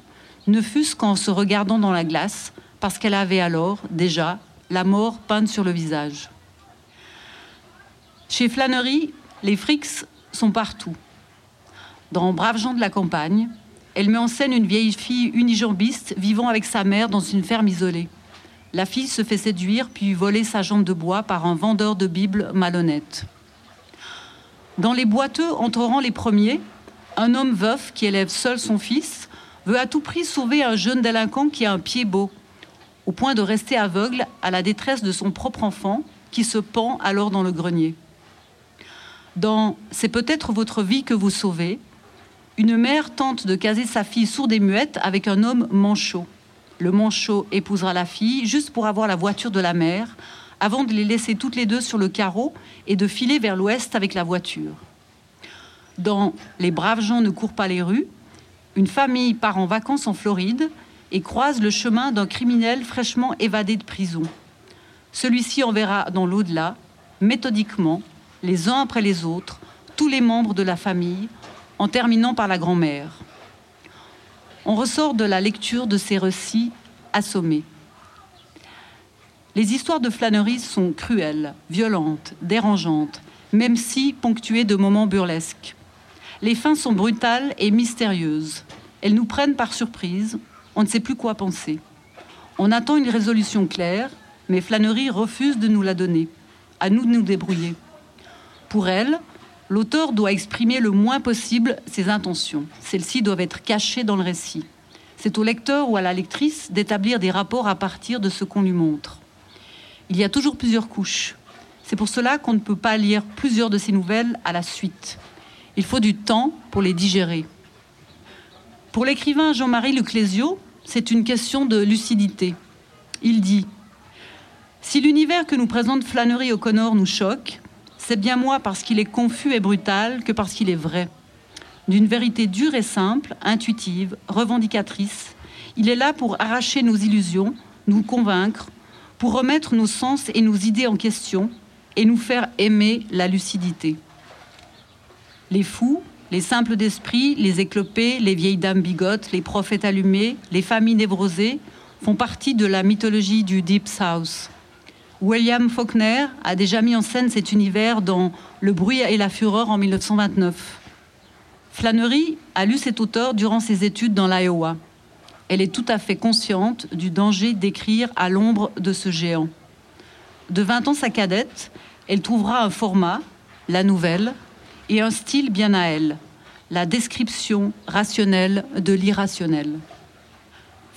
ne fût-ce qu'en se regardant dans la glace, parce qu'elle avait alors, déjà, la mort peinte sur le visage. Chez Flannery, les frics sont partout. Dans Braves gens de la campagne, elle met en scène une vieille fille unijambiste vivant avec sa mère dans une ferme isolée. La fille se fait séduire puis voler sa jambe de bois par un vendeur de Bibles malhonnête. Dans les boiteux entreront les premiers, un homme veuf qui élève seul son fils veut à tout prix sauver un jeune délinquant qui a un pied beau, au point de rester aveugle à la détresse de son propre enfant qui se pend alors dans le grenier. Dans C'est peut-être votre vie que vous sauvez, une mère tente de caser sa fille sourde et muette avec un homme manchot. Le manchot épousera la fille juste pour avoir la voiture de la mère, avant de les laisser toutes les deux sur le carreau et de filer vers l'ouest avec la voiture. Dans Les braves gens ne courent pas les rues, une famille part en vacances en Floride et croise le chemin d'un criminel fraîchement évadé de prison. Celui-ci enverra dans l'au-delà, méthodiquement, les uns après les autres, tous les membres de la famille en terminant par la grand-mère. On ressort de la lecture de ces récits assommés. Les histoires de Flannery sont cruelles, violentes, dérangeantes, même si ponctuées de moments burlesques. Les fins sont brutales et mystérieuses. Elles nous prennent par surprise, on ne sait plus quoi penser. On attend une résolution claire, mais Flannery refuse de nous la donner. À nous de nous débrouiller. Pour elle, l'auteur doit exprimer le moins possible ses intentions. Celles-ci doivent être cachées dans le récit. C'est au lecteur ou à la lectrice d'établir des rapports à partir de ce qu'on lui montre. Il y a toujours plusieurs couches. C'est pour cela qu'on ne peut pas lire plusieurs de ces nouvelles à la suite. Il faut du temps pour les digérer. Pour l'écrivain Jean-Marie Leclésio, c'est une question de lucidité. Il dit Si l'univers que nous présente Flannery O'Connor nous choque, c'est bien moi parce qu'il est confus et brutal que parce qu'il est vrai. D'une vérité dure et simple, intuitive, revendicatrice, il est là pour arracher nos illusions, nous convaincre, pour remettre nos sens et nos idées en question et nous faire aimer la lucidité. Les fous, les simples d'esprit, les éclopés, les vieilles dames bigotes, les prophètes allumés, les familles névrosées font partie de la mythologie du Deep South. William Faulkner a déjà mis en scène cet univers dans Le bruit et la fureur en 1929. Flannery a lu cet auteur durant ses études dans l'Iowa. Elle est tout à fait consciente du danger d'écrire à l'ombre de ce géant. De 20 ans sa cadette, elle trouvera un format, la nouvelle, et un style bien à elle, la description rationnelle de l'irrationnel.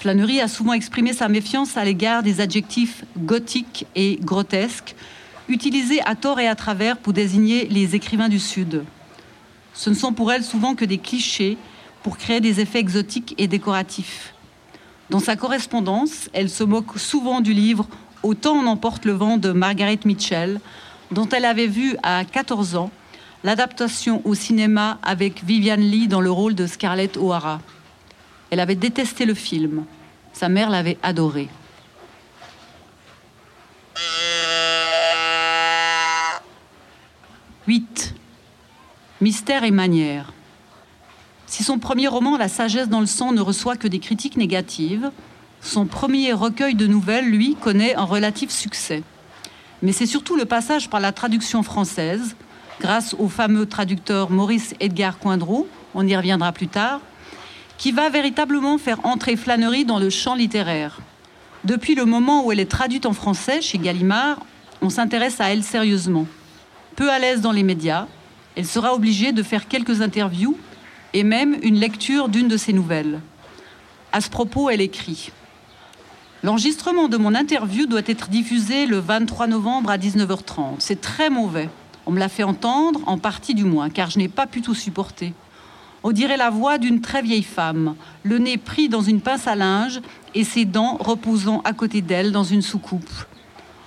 Flannery a souvent exprimé sa méfiance à l'égard des adjectifs gothiques et grotesques, utilisés à tort et à travers pour désigner les écrivains du Sud. Ce ne sont pour elle souvent que des clichés pour créer des effets exotiques et décoratifs. Dans sa correspondance, elle se moque souvent du livre Autant en emporte le vent de Margaret Mitchell, dont elle avait vu à 14 ans l'adaptation au cinéma avec Vivian Lee dans le rôle de Scarlett O'Hara. Elle avait détesté le film. Sa mère l'avait adoré. « 8. Mystère et manière. Si son premier roman, La sagesse dans le sang, ne reçoit que des critiques négatives, son premier recueil de nouvelles, lui, connaît un relatif succès. Mais c'est surtout le passage par la traduction française, grâce au fameux traducteur Maurice Edgar Coindreau, on y reviendra plus tard, qui va véritablement faire entrer Flannery dans le champ littéraire. Depuis le moment où elle est traduite en français chez Gallimard, on s'intéresse à elle sérieusement. Peu à l'aise dans les médias, elle sera obligée de faire quelques interviews et même une lecture d'une de ses nouvelles. À ce propos, elle écrit L'enregistrement de mon interview doit être diffusé le 23 novembre à 19h30. C'est très mauvais. On me l'a fait entendre, en partie du moins, car je n'ai pas pu tout supporter. On dirait la voix d'une très vieille femme, le nez pris dans une pince à linge et ses dents reposant à côté d'elle dans une soucoupe.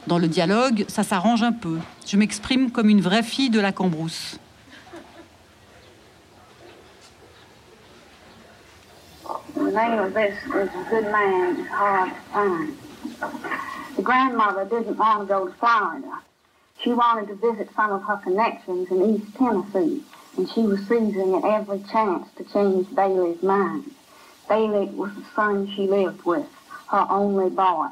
Dans le dialogue, ça s'arrange un peu. Je m'exprime comme une vraie fille de la cambrousse. The name of this is A Good Man Hard Time. The grandmother didn't want to go to Florida. She wanted to visit some of her connections in East Tennessee. And she was seizing at every chance to change Bailey's mind. Bailey was the son she lived with, her only boy.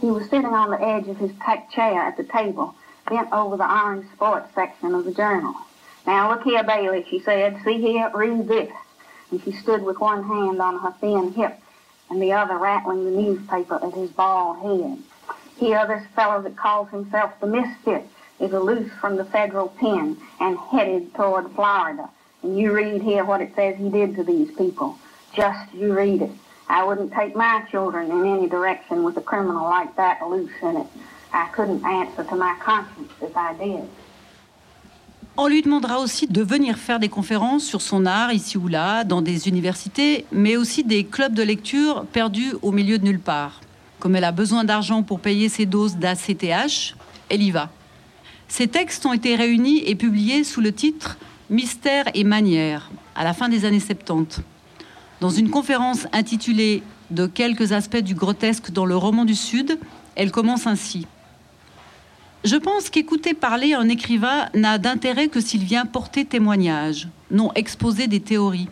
He was sitting on the edge of his chair at the table, bent over the orange sports section of the journal. Now look here, Bailey, she said. See here, read this. And she stood with one hand on her thin hip and the other rattling the newspaper at his bald head. Here, this fellow that calls himself the Misfit is aloof from the federal pen and headed toward Florida. And you read here what it says he did to these people. Just you read it. I wouldn't take my children in any direction with a criminal like that loose in it. I couldn't answer to my conscience if I did. On lui demandera aussi de venir faire des conférences sur son art ici ou là, dans des universités, mais aussi des clubs de lecture perdus au milieu de nulle part. Comme elle a besoin d'argent pour payer ses doses d'ACTH, elle y va. Ces textes ont été réunis et publiés sous le titre Mystère et manière à la fin des années 70. Dans une conférence intitulée De quelques aspects du grotesque dans le roman du Sud, elle commence ainsi. Je pense qu'écouter parler un écrivain n'a d'intérêt que s'il vient porter témoignage, non exposer des théories.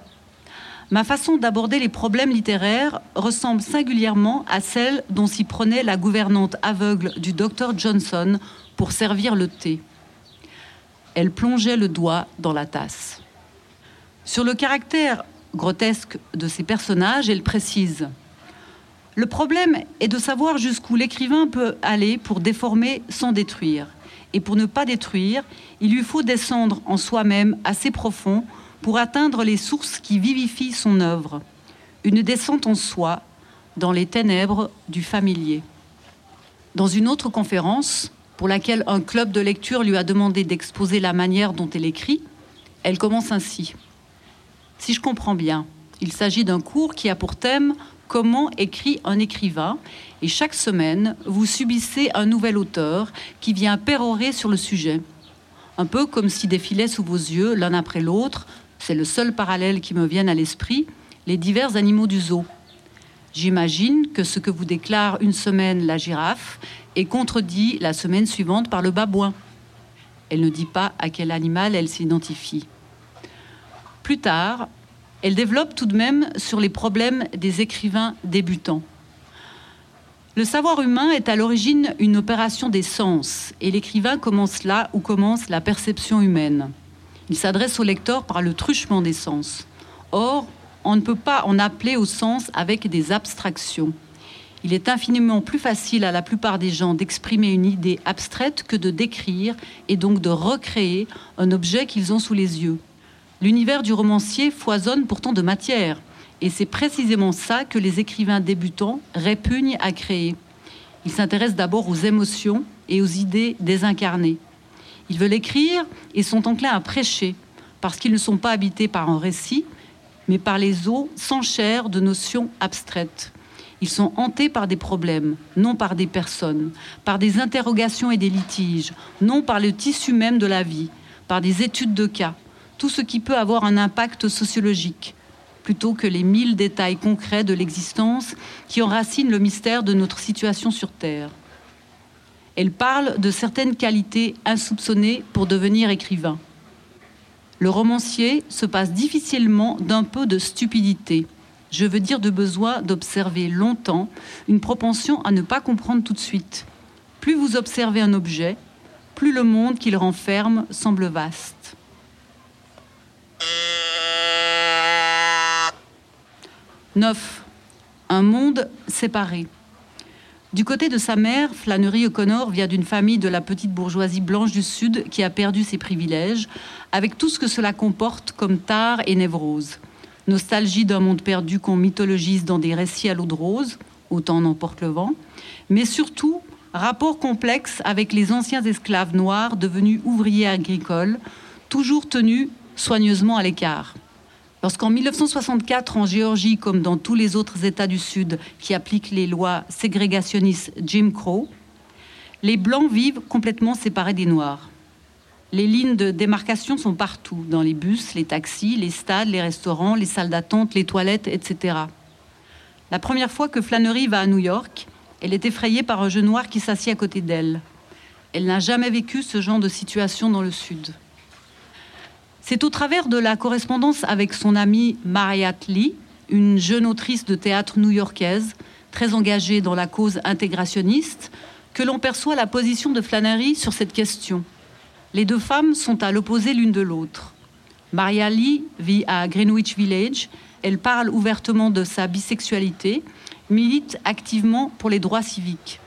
Ma façon d'aborder les problèmes littéraires ressemble singulièrement à celle dont s'y prenait la gouvernante aveugle du docteur Johnson pour servir le thé. Elle plongeait le doigt dans la tasse. Sur le caractère grotesque de ces personnages, elle précise Le problème est de savoir jusqu'où l'écrivain peut aller pour déformer sans détruire. Et pour ne pas détruire, il lui faut descendre en soi-même assez profond pour atteindre les sources qui vivifient son œuvre. Une descente en soi, dans les ténèbres du familier. Dans une autre conférence, pour laquelle un club de lecture lui a demandé d'exposer la manière dont elle écrit, elle commence ainsi. Si je comprends bien, il s'agit d'un cours qui a pour thème Comment écrit un écrivain et chaque semaine, vous subissez un nouvel auteur qui vient pérorer sur le sujet. Un peu comme si défilaient sous vos yeux, l'un après l'autre, c'est le seul parallèle qui me vienne à l'esprit, les divers animaux du zoo. J'imagine que ce que vous déclare une semaine la girafe est contredit la semaine suivante par le babouin. Elle ne dit pas à quel animal elle s'identifie. Plus tard, elle développe tout de même sur les problèmes des écrivains débutants. Le savoir humain est à l'origine une opération des sens, et l'écrivain commence là où commence la perception humaine. Il s'adresse au lecteur par le truchement des sens. Or, on ne peut pas en appeler au sens avec des abstractions. Il est infiniment plus facile à la plupart des gens d'exprimer une idée abstraite que de décrire et donc de recréer un objet qu'ils ont sous les yeux. L'univers du romancier foisonne pourtant de matière. Et c'est précisément ça que les écrivains débutants répugnent à créer. Ils s'intéressent d'abord aux émotions et aux idées désincarnées. Ils veulent écrire et sont enclins à prêcher, parce qu'ils ne sont pas habités par un récit, mais par les eaux sans chair de notions abstraites. Ils sont hantés par des problèmes, non par des personnes, par des interrogations et des litiges, non par le tissu même de la vie, par des études de cas, tout ce qui peut avoir un impact sociologique, plutôt que les mille détails concrets de l'existence qui enracinent le mystère de notre situation sur Terre. Elle parle de certaines qualités insoupçonnées pour devenir écrivain. Le romancier se passe difficilement d'un peu de stupidité, je veux dire de besoin d'observer longtemps, une propension à ne pas comprendre tout de suite. Plus vous observez un objet, plus le monde qu'il renferme semble vaste. 9. Un monde séparé. Du côté de sa mère, Flannery O'Connor vient d'une famille de la petite bourgeoisie blanche du Sud qui a perdu ses privilèges, avec tout ce que cela comporte comme tare et névrose. Nostalgie d'un monde perdu qu'on mythologise dans des récits à l'eau de rose, autant n'emporte le vent, mais surtout rapport complexe avec les anciens esclaves noirs devenus ouvriers agricoles, toujours tenus soigneusement à l'écart. Lorsqu'en 1964, en Géorgie, comme dans tous les autres États du Sud qui appliquent les lois ségrégationnistes Jim Crow, les Blancs vivent complètement séparés des Noirs. Les lignes de démarcation sont partout, dans les bus, les taxis, les stades, les restaurants, les salles d'attente, les toilettes, etc. La première fois que Flannery va à New York, elle est effrayée par un jeune noir qui s'assied à côté d'elle. Elle n'a jamais vécu ce genre de situation dans le Sud. C'est au travers de la correspondance avec son amie Mariette Lee, une jeune autrice de théâtre new-yorkaise, très engagée dans la cause intégrationniste, que l'on perçoit la position de Flannery sur cette question. Les deux femmes sont à l'opposé l'une de l'autre. Maria Lee vit à Greenwich Village. Elle parle ouvertement de sa bisexualité, milite activement pour les droits civiques.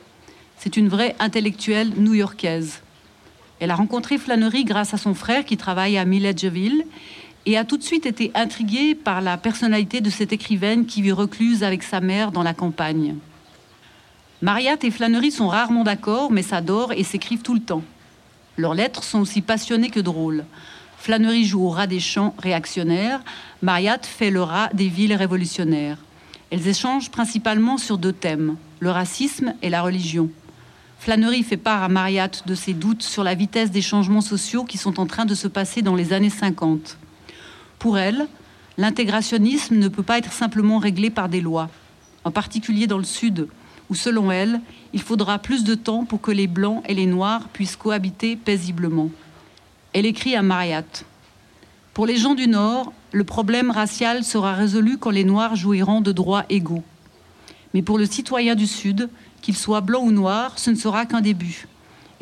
C'est une vraie intellectuelle new-yorkaise. Elle a rencontré Flannery grâce à son frère qui travaille à Milledgeville et a tout de suite été intriguée par la personnalité de cette écrivaine qui vit recluse avec sa mère dans la campagne. Mariette et Flannery sont rarement d'accord, mais s'adorent et s'écrivent tout le temps. Leurs lettres sont aussi passionnées que drôles. Flannery joue au rat des champs réactionnaires, Mariette fait le rat des villes révolutionnaires. Elles échangent principalement sur deux thèmes, le racisme et la religion. Flannery fait part à Mariette de ses doutes sur la vitesse des changements sociaux qui sont en train de se passer dans les années 50. Pour elle, l'intégrationnisme ne peut pas être simplement réglé par des lois, en particulier dans le Sud, où selon elle, il faudra plus de temps pour que les Blancs et les Noirs puissent cohabiter paisiblement. Elle écrit à Mariette Pour les gens du Nord, le problème racial sera résolu quand les Noirs jouiront de droits égaux. Mais pour le citoyen du Sud, qu'il soit blanc ou noir, ce ne sera qu'un début.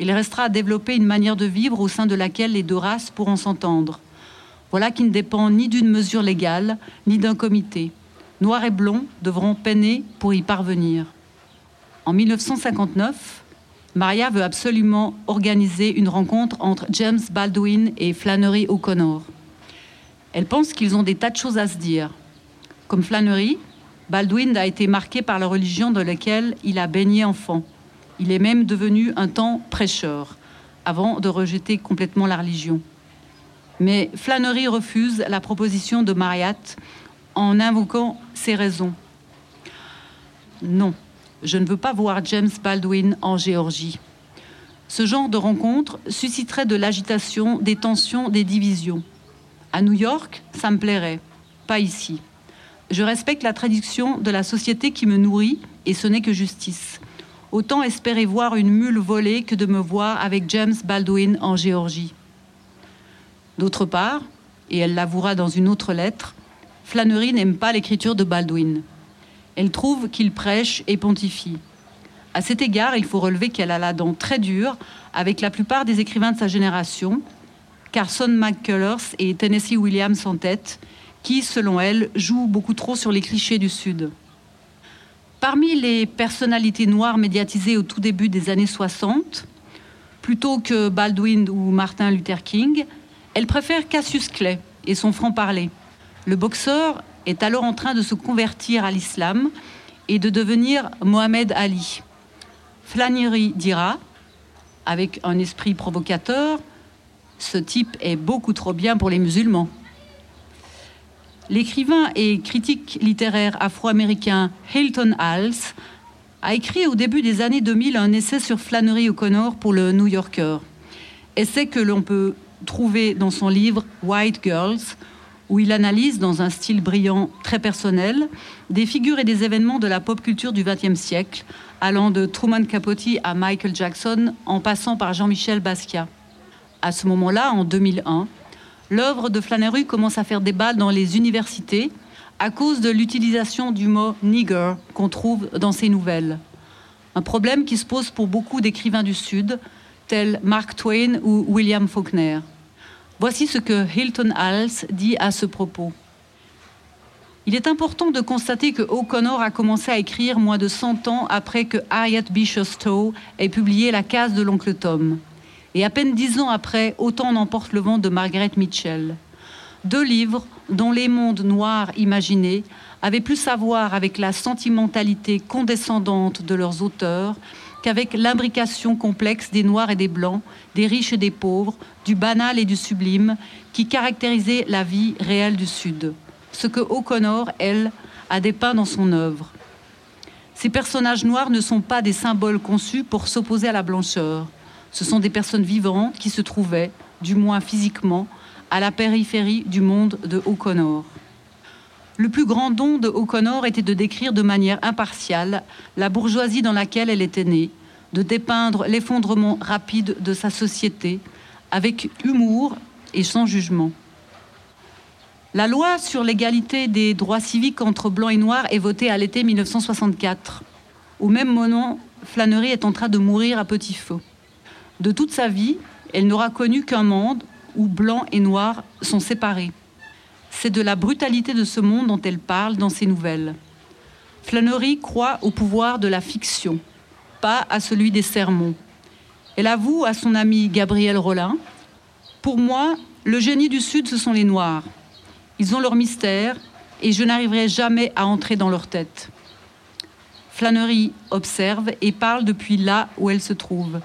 Il restera à développer une manière de vivre au sein de laquelle les deux races pourront s'entendre. Voilà qui ne dépend ni d'une mesure légale, ni d'un comité. Noir et blond devront peiner pour y parvenir. En 1959, Maria veut absolument organiser une rencontre entre James Baldwin et Flannery O'Connor. Elle pense qu'ils ont des tas de choses à se dire. Comme Flannery, Baldwin a été marqué par la religion dans laquelle il a baigné enfant. Il est même devenu un temps prêcheur, avant de rejeter complètement la religion. Mais Flannery refuse la proposition de Mariette en invoquant ses raisons. Non, je ne veux pas voir James Baldwin en Géorgie. Ce genre de rencontre susciterait de l'agitation, des tensions, des divisions. À New York, ça me plairait, pas ici. Je respecte la tradition de la société qui me nourrit et ce n'est que justice. Autant espérer voir une mule voler que de me voir avec James Baldwin en Géorgie. D'autre part, et elle l'avouera dans une autre lettre, Flannery n'aime pas l'écriture de Baldwin. Elle trouve qu'il prêche et pontifie. À cet égard, il faut relever qu'elle a la dent très dure avec la plupart des écrivains de sa génération, Carson McCullers et Tennessee Williams en tête, qui, selon elle, jouent beaucoup trop sur les clichés du Sud. Parmi les personnalités noires médiatisées au tout début des années 60, plutôt que Baldwin ou Martin Luther King, elle préfère Cassius Clay et son franc-parler. Le boxeur est alors en train de se convertir à l'islam et de devenir Mohamed Ali. Flannery dira, avec un esprit provocateur, ce type est beaucoup trop bien pour les musulmans. L'écrivain et critique littéraire afro-américain Hilton Hals a écrit au début des années 2000 un essai sur Flannery O'Connor pour le New Yorker. Essai que l'on peut trouver dans son livre White Girls, où il analyse, dans un style brillant très personnel, des figures et des événements de la pop culture du XXe siècle, allant de Truman Capote à Michael Jackson, en passant par Jean-Michel Basquiat. À ce moment-là, en 2001, l'œuvre de Flannery commence à faire débat dans les universités à cause de l'utilisation du mot nigger qu'on trouve dans ses nouvelles. Un problème qui se pose pour beaucoup d'écrivains du Sud, tels Mark Twain ou William Faulkner. Voici ce que Hilton Hals dit à ce propos. Il est important de constater que O'Connor a commencé à écrire moins de 100 ans après que Harriet Beecher Stowe ait publié La case de l'oncle Tom. Et à peine dix ans après, Autant n'emporte le vent de Margaret Mitchell. Deux livres dont les mondes noirs imaginés avaient plus à voir avec la sentimentalité condescendante de leurs auteurs qu'avec l'imbrication complexe des noirs et des blancs, des riches et des pauvres, du banal et du sublime, qui caractérisait la vie réelle du Sud. Ce que O'Connor, elle, a dépeint dans son œuvre. Ces personnages noirs ne sont pas des symboles conçus pour s'opposer à la blancheur. Ce sont des personnes vivantes qui se trouvaient, du moins physiquement, à la périphérie du monde de O'Connor. Le plus grand don de O'Connor était de décrire de manière impartiale la bourgeoisie dans laquelle elle était née, de dépeindre l'effondrement rapide de sa société avec humour et sans jugement. La loi sur l'égalité des droits civiques entre blancs et noirs est votée à l'été 1964. Au même moment, Flannery est en train de mourir à petit feu. De toute sa vie, elle n'aura connu qu'un monde où blanc et noir sont séparés. C'est de la brutalité de ce monde dont elle parle dans ses nouvelles. Flannery croit au pouvoir de la fiction, pas à celui des sermons. Elle avoue à son ami Gabriel Rollin Pour moi, le génie du Sud, ce sont les Noirs. Ils ont leur mystère et je n'arriverai jamais à entrer dans leur tête. Flannery observe et parle depuis là où elle se trouve.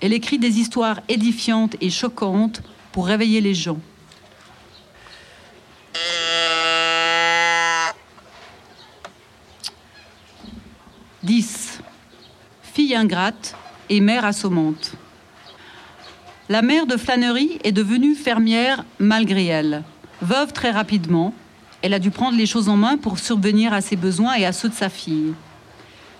Elle écrit des histoires édifiantes et choquantes pour réveiller les gens. « 10. Fille ingrate et mère assommante. La mère de Flannery est devenue fermière malgré elle. Veuve très rapidement, elle a dû prendre les choses en main pour survenir à ses besoins et à ceux de sa fille.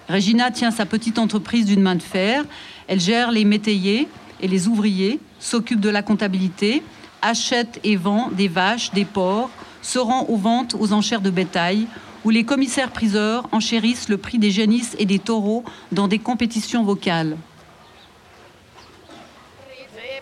Regina tient sa petite entreprise d'une main de fer. Elle gère les métayers et les ouvriers, s'occupe de la comptabilité, achète et vend des vaches, des porcs, se rend aux ventes aux enchères de bétail, où les commissaires-priseurs enchérissent le prix des génisses et des taureaux dans des compétitions vocales.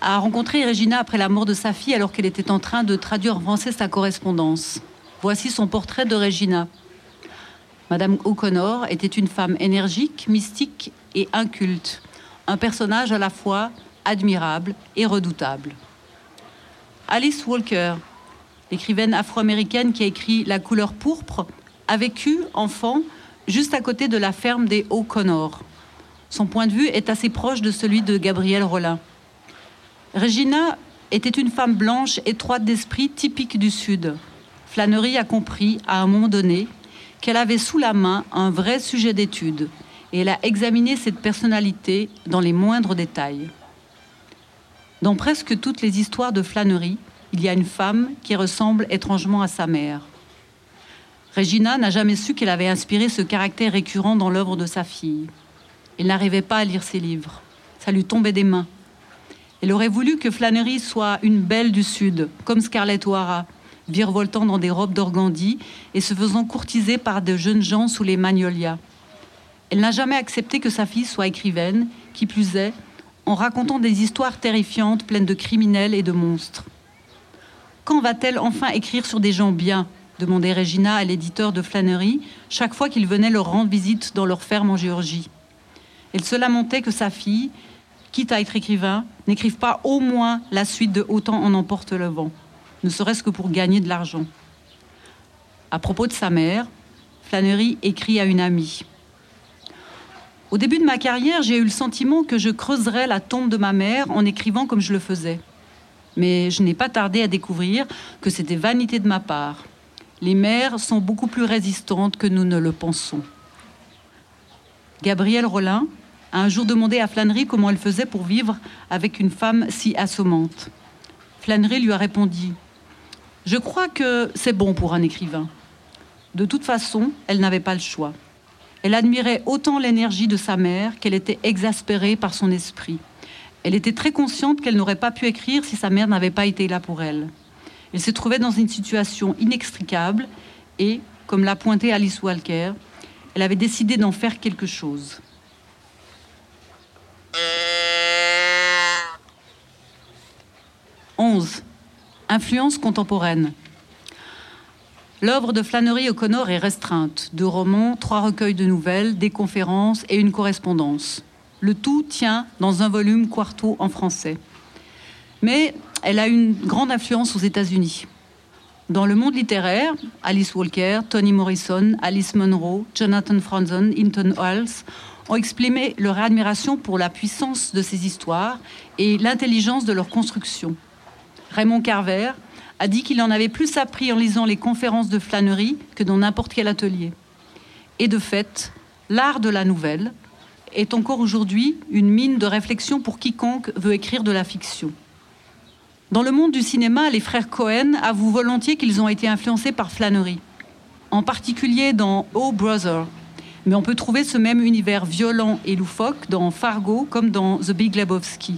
a rencontré Regina après la mort de sa fille alors qu'elle était en train de traduire en français sa correspondance. Voici son portrait de Regina. Madame O'Connor était une femme énergique, mystique et inculte, un personnage à la fois admirable et redoutable. Alice Walker, l'écrivaine afro-américaine qui a écrit La couleur pourpre, a vécu, enfant, juste à côté de la ferme des O'Connor. Son point de vue est assez proche de celui de Gabriel Rollin. Regina était une femme blanche, étroite d'esprit, typique du Sud. Flannery a compris, à un moment donné, qu'elle avait sous la main un vrai sujet d'étude, et elle a examiné cette personnalité dans les moindres détails. Dans presque toutes les histoires de flânerie, il y a une femme qui ressemble étrangement à sa mère. Regina n'a jamais su qu'elle avait inspiré ce caractère récurrent dans l'œuvre de sa fille. Elle n'arrivait pas à lire ses livres. Ça lui tombait des mains. Elle aurait voulu que Flannery soit une belle du Sud, comme Scarlett O'Hara, virevoltant dans des robes d'organdie et se faisant courtiser par de jeunes gens sous les magnolias. Elle n'a jamais accepté que sa fille soit écrivaine, qui plus est, en racontant des histoires terrifiantes pleines de criminels et de monstres. Quand va-t-elle enfin écrire sur des gens bien? demandait Regina à l'éditeur de Flannery chaque fois qu'il venait leur rendre visite dans leur ferme en Géorgie. Elle se lamentait que sa fille, quitte à être écrivain, n'écrive pas au moins la suite de Autant en emporte le vent, ne serait-ce que pour gagner de l'argent. À propos de sa mère, Flannery écrit à une amie. Au début de ma carrière, j'ai eu le sentiment que je creuserais la tombe de ma mère en écrivant comme je le faisais. Mais je n'ai pas tardé à découvrir que c'était vanité de ma part. Les mères sont beaucoup plus résistantes que nous ne le pensons. Gabrielle Rollin a un jour demandé à Flannery comment elle faisait pour vivre avec une femme si assommante. Flannery lui a répondu Je crois que c'est bon pour un écrivain. De toute façon, elle n'avait pas le choix. Elle admirait autant l'énergie de sa mère qu'elle était exaspérée par son esprit. Elle était très consciente qu'elle n'aurait pas pu écrire si sa mère n'avait pas été là pour elle. Elle se trouvait dans une situation inextricable et, comme l'a pointé Alice Walker, elle avait décidé d'en faire quelque chose. « Influence contemporaine. L'œuvre de Flannery O'Connor est restreinte. Deux romans, trois recueils de nouvelles, des conférences et une correspondance. Le tout tient dans un volume quarto en français. Mais elle a une grande influence aux États-Unis. Dans le monde littéraire, Alice Walker, Toni Morrison, Alice Munro, Jonathan Franzen, Hinton Wells ont exprimé leur admiration pour la puissance de ces histoires et l'intelligence de leur construction. Raymond Carver a dit qu'il en avait plus appris en lisant les conférences de flânerie que dans n'importe quel atelier. Et de fait, l'art de la nouvelle est encore aujourd'hui une mine de réflexion pour quiconque veut écrire de la fiction. Dans le monde du cinéma, les frères Cohen avouent volontiers qu'ils ont été influencés par Flannery, en particulier dans Oh Brother. Mais on peut trouver ce même univers violent et loufoque dans Fargo comme dans The Big Lebowski.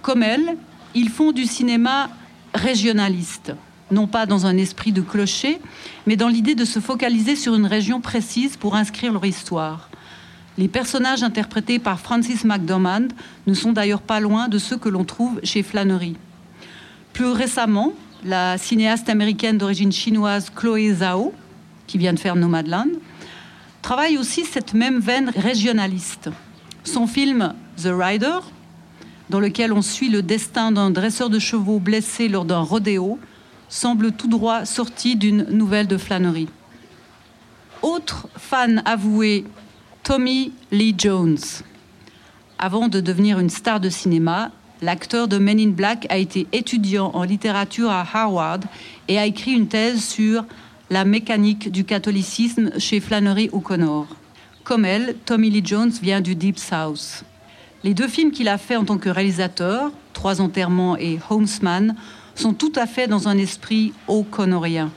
Comme elle, ils font du cinéma régionaliste, non pas dans un esprit de clocher, mais dans l'idée de se focaliser sur une région précise pour inscrire leur histoire. Les personnages interprétés par Francis McDormand ne sont d'ailleurs pas loin de ceux que l'on trouve chez Flannery. Plus récemment, la cinéaste américaine d'origine chinoise Chloé Zhao, qui vient de faire Nomadland, travaille aussi cette même veine régionaliste. Son film The Rider, dans lequel on suit le destin d'un dresseur de chevaux blessé lors d'un rodéo, semble tout droit sorti d'une nouvelle de flânerie. Autre fan avoué, Tommy Lee Jones. Avant de devenir une star de cinéma, l'acteur de Men in Black a été étudiant en littérature à Harvard et a écrit une thèse sur la mécanique du catholicisme chez Flannery O'Connor. Comme elle, Tommy Lee Jones vient du Deep South. Les deux films qu'il a fait en tant que réalisateur, Trois enterrements et Homesman, sont tout à fait dans un esprit o'connorien.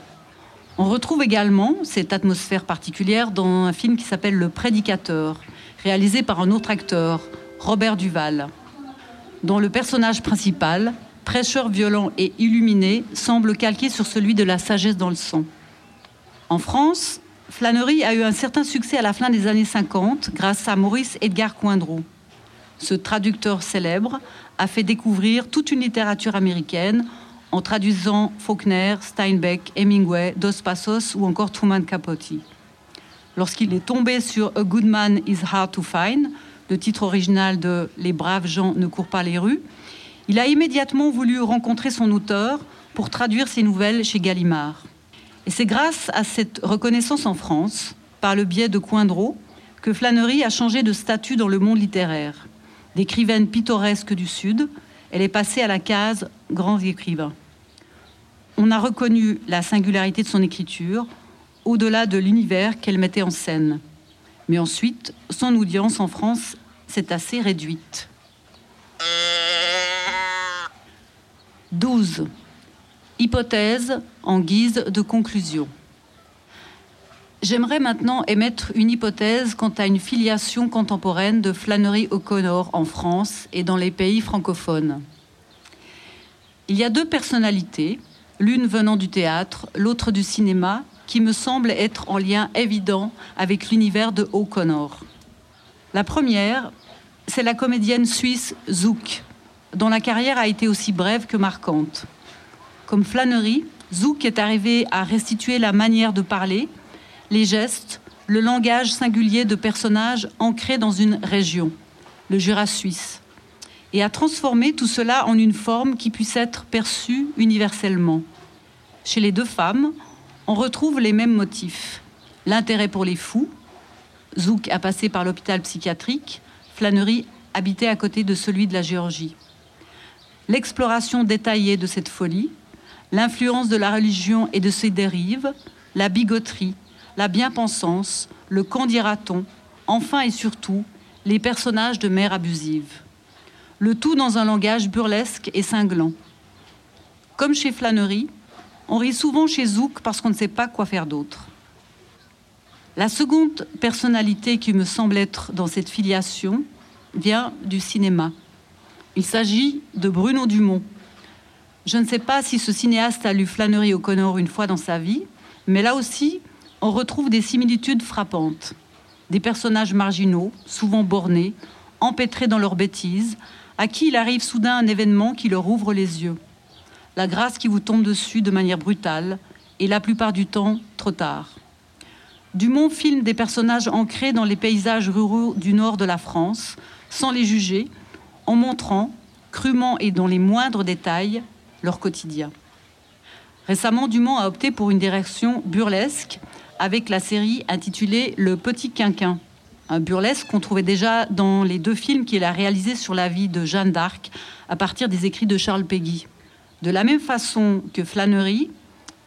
On retrouve également cette atmosphère particulière dans un film qui s'appelle Le Prédicateur, réalisé par un autre acteur, Robert Duval, dont le personnage principal, prêcheur violent et illuminé, semble calqué sur celui de la sagesse dans le sang. En France, Flannery a eu un certain succès à la fin des années 50 grâce à Maurice Edgar Coindreau ce traducteur célèbre, a fait découvrir toute une littérature américaine en traduisant Faulkner, Steinbeck, Hemingway, Dos Passos ou encore Truman Capote. Lorsqu'il est tombé sur A Good Man is Hard to Find, le titre original de Les braves gens ne courent pas les rues, il a immédiatement voulu rencontrer son auteur pour traduire ses nouvelles chez Gallimard. Et c'est grâce à cette reconnaissance en France, par le biais de Coindreau, que Flannery a changé de statut dans le monde littéraire d'écrivaine pittoresque du Sud, elle est passée à la case grand écrivain. On a reconnu la singularité de son écriture au-delà de l'univers qu'elle mettait en scène. Mais ensuite, son audience en France s'est assez réduite. 12. Hypothèse en guise de conclusion. J'aimerais maintenant émettre une hypothèse quant à une filiation contemporaine de Flannery O'Connor en France et dans les pays francophones. Il y a deux personnalités, l'une venant du théâtre, l'autre du cinéma, qui me semblent être en lien évident avec l'univers de O'Connor. La première, c'est la comédienne suisse Zouk, dont la carrière a été aussi brève que marquante. Comme Flannery, Zouk est arrivé à restituer la manière de parler, les gestes, le langage singulier de personnages ancrés dans une région, le Jura suisse, et à transformer tout cela en une forme qui puisse être perçue universellement. Chez les deux femmes, on retrouve les mêmes motifs. L'intérêt pour les fous, Zouk a passé par l'hôpital psychiatrique, Flannery habitait à côté de celui de la Géorgie. L'exploration détaillée de cette folie, l'influence de la religion et de ses dérives, la bigoterie, la bien-pensance, le dira-t-on, enfin et surtout les personnages de mères abusives. Le tout dans un langage burlesque et cinglant. Comme chez Flannery, on rit souvent chez Zouk parce qu'on ne sait pas quoi faire d'autre. La seconde personnalité qui me semble être dans cette filiation vient du cinéma. Il s'agit de Bruno Dumont. Je ne sais pas si ce cinéaste a lu Flannery O'Connor une fois dans sa vie, mais là aussi, on retrouve des similitudes frappantes. Des personnages marginaux, souvent bornés, empêtrés dans leurs bêtises, à qui il arrive soudain un événement qui leur ouvre les yeux. La grâce qui vous tombe dessus de manière brutale, et la plupart du temps trop tard. Dumont filme des personnages ancrés dans les paysages ruraux du nord de la France, sans les juger, en montrant, crûment et dans les moindres détails, leur quotidien. Récemment, Dumont a opté pour une direction burlesque avec la série intitulée Le Petit Quinquin, un burlesque qu'on trouvait déjà dans les deux films qu'il a réalisés sur la vie de Jeanne d'Arc à partir des écrits de Charles Péguy. De la même façon que Flannery,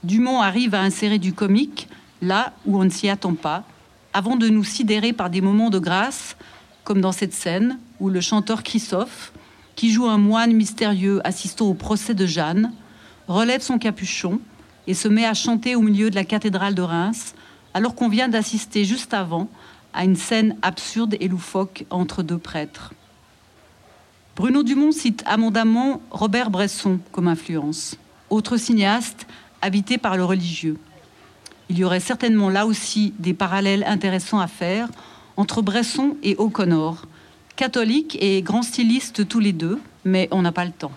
Dumont arrive à insérer du comique là où on ne s'y attend pas, avant de nous sidérer par des moments de grâce, comme dans cette scène où le chanteur Christophe, qui joue un moine mystérieux assistant au procès de Jeanne, relève son capuchon et se met à chanter au milieu de la cathédrale de Reims alors qu'on vient d'assister juste avant à une scène absurde et loufoque entre deux prêtres. Bruno Dumont cite amondamment Robert Bresson comme influence, autre cinéaste habité par le religieux. Il y aurait certainement là aussi des parallèles intéressants à faire entre Bresson et O'Connor, catholiques et grands stylistes tous les deux, mais on n'a pas le temps.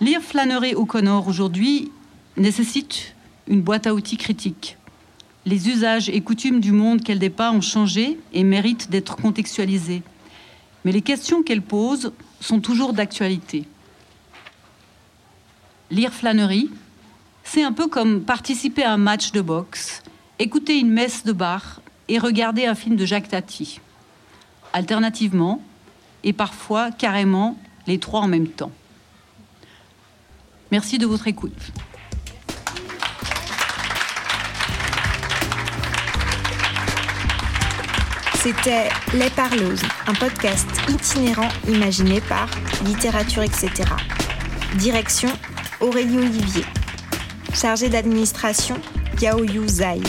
Lire Flannery O'Connor aujourd'hui nécessite une boîte à outils critique. Les usages et coutumes du monde qu'elle dépeint ont changé et méritent d'être contextualisés. Mais les questions qu'elle pose sont toujours d'actualité. Lire Flannery, c'est un peu comme participer à un match de boxe, écouter une messe de bar et regarder un film de Jacques Tati. Alternativement, et parfois carrément les trois en même temps. Merci de votre écoute. C'était Les Parleuses, un podcast itinérant imaginé par Littérature, etc. Direction Aurélie Olivier. Chargée d'administration, Yao Yu Zai.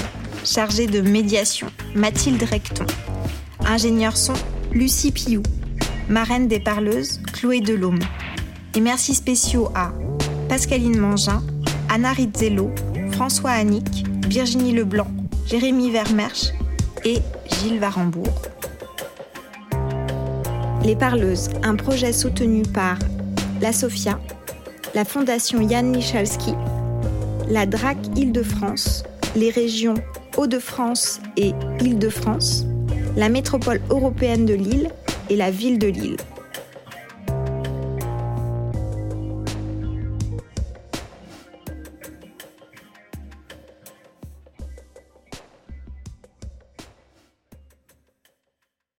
Chargée de médiation, Mathilde Recton. Ingénieur son, Lucie Piou. Marraine des Parleuses, Chloé Delhomme. Et merci spéciaux à Pascaline Mangin, Anna Rizzello, François Annick, Virginie Leblanc, Jérémy Vermersch et Gilles Varembourg. Les Parleuses, un projet soutenu par la SOFIA, la Fondation Yann Michalski, la DRAC Île-de-France, les régions Hauts-de-France et Île-de-France, la métropole européenne de Lille et la ville de Lille.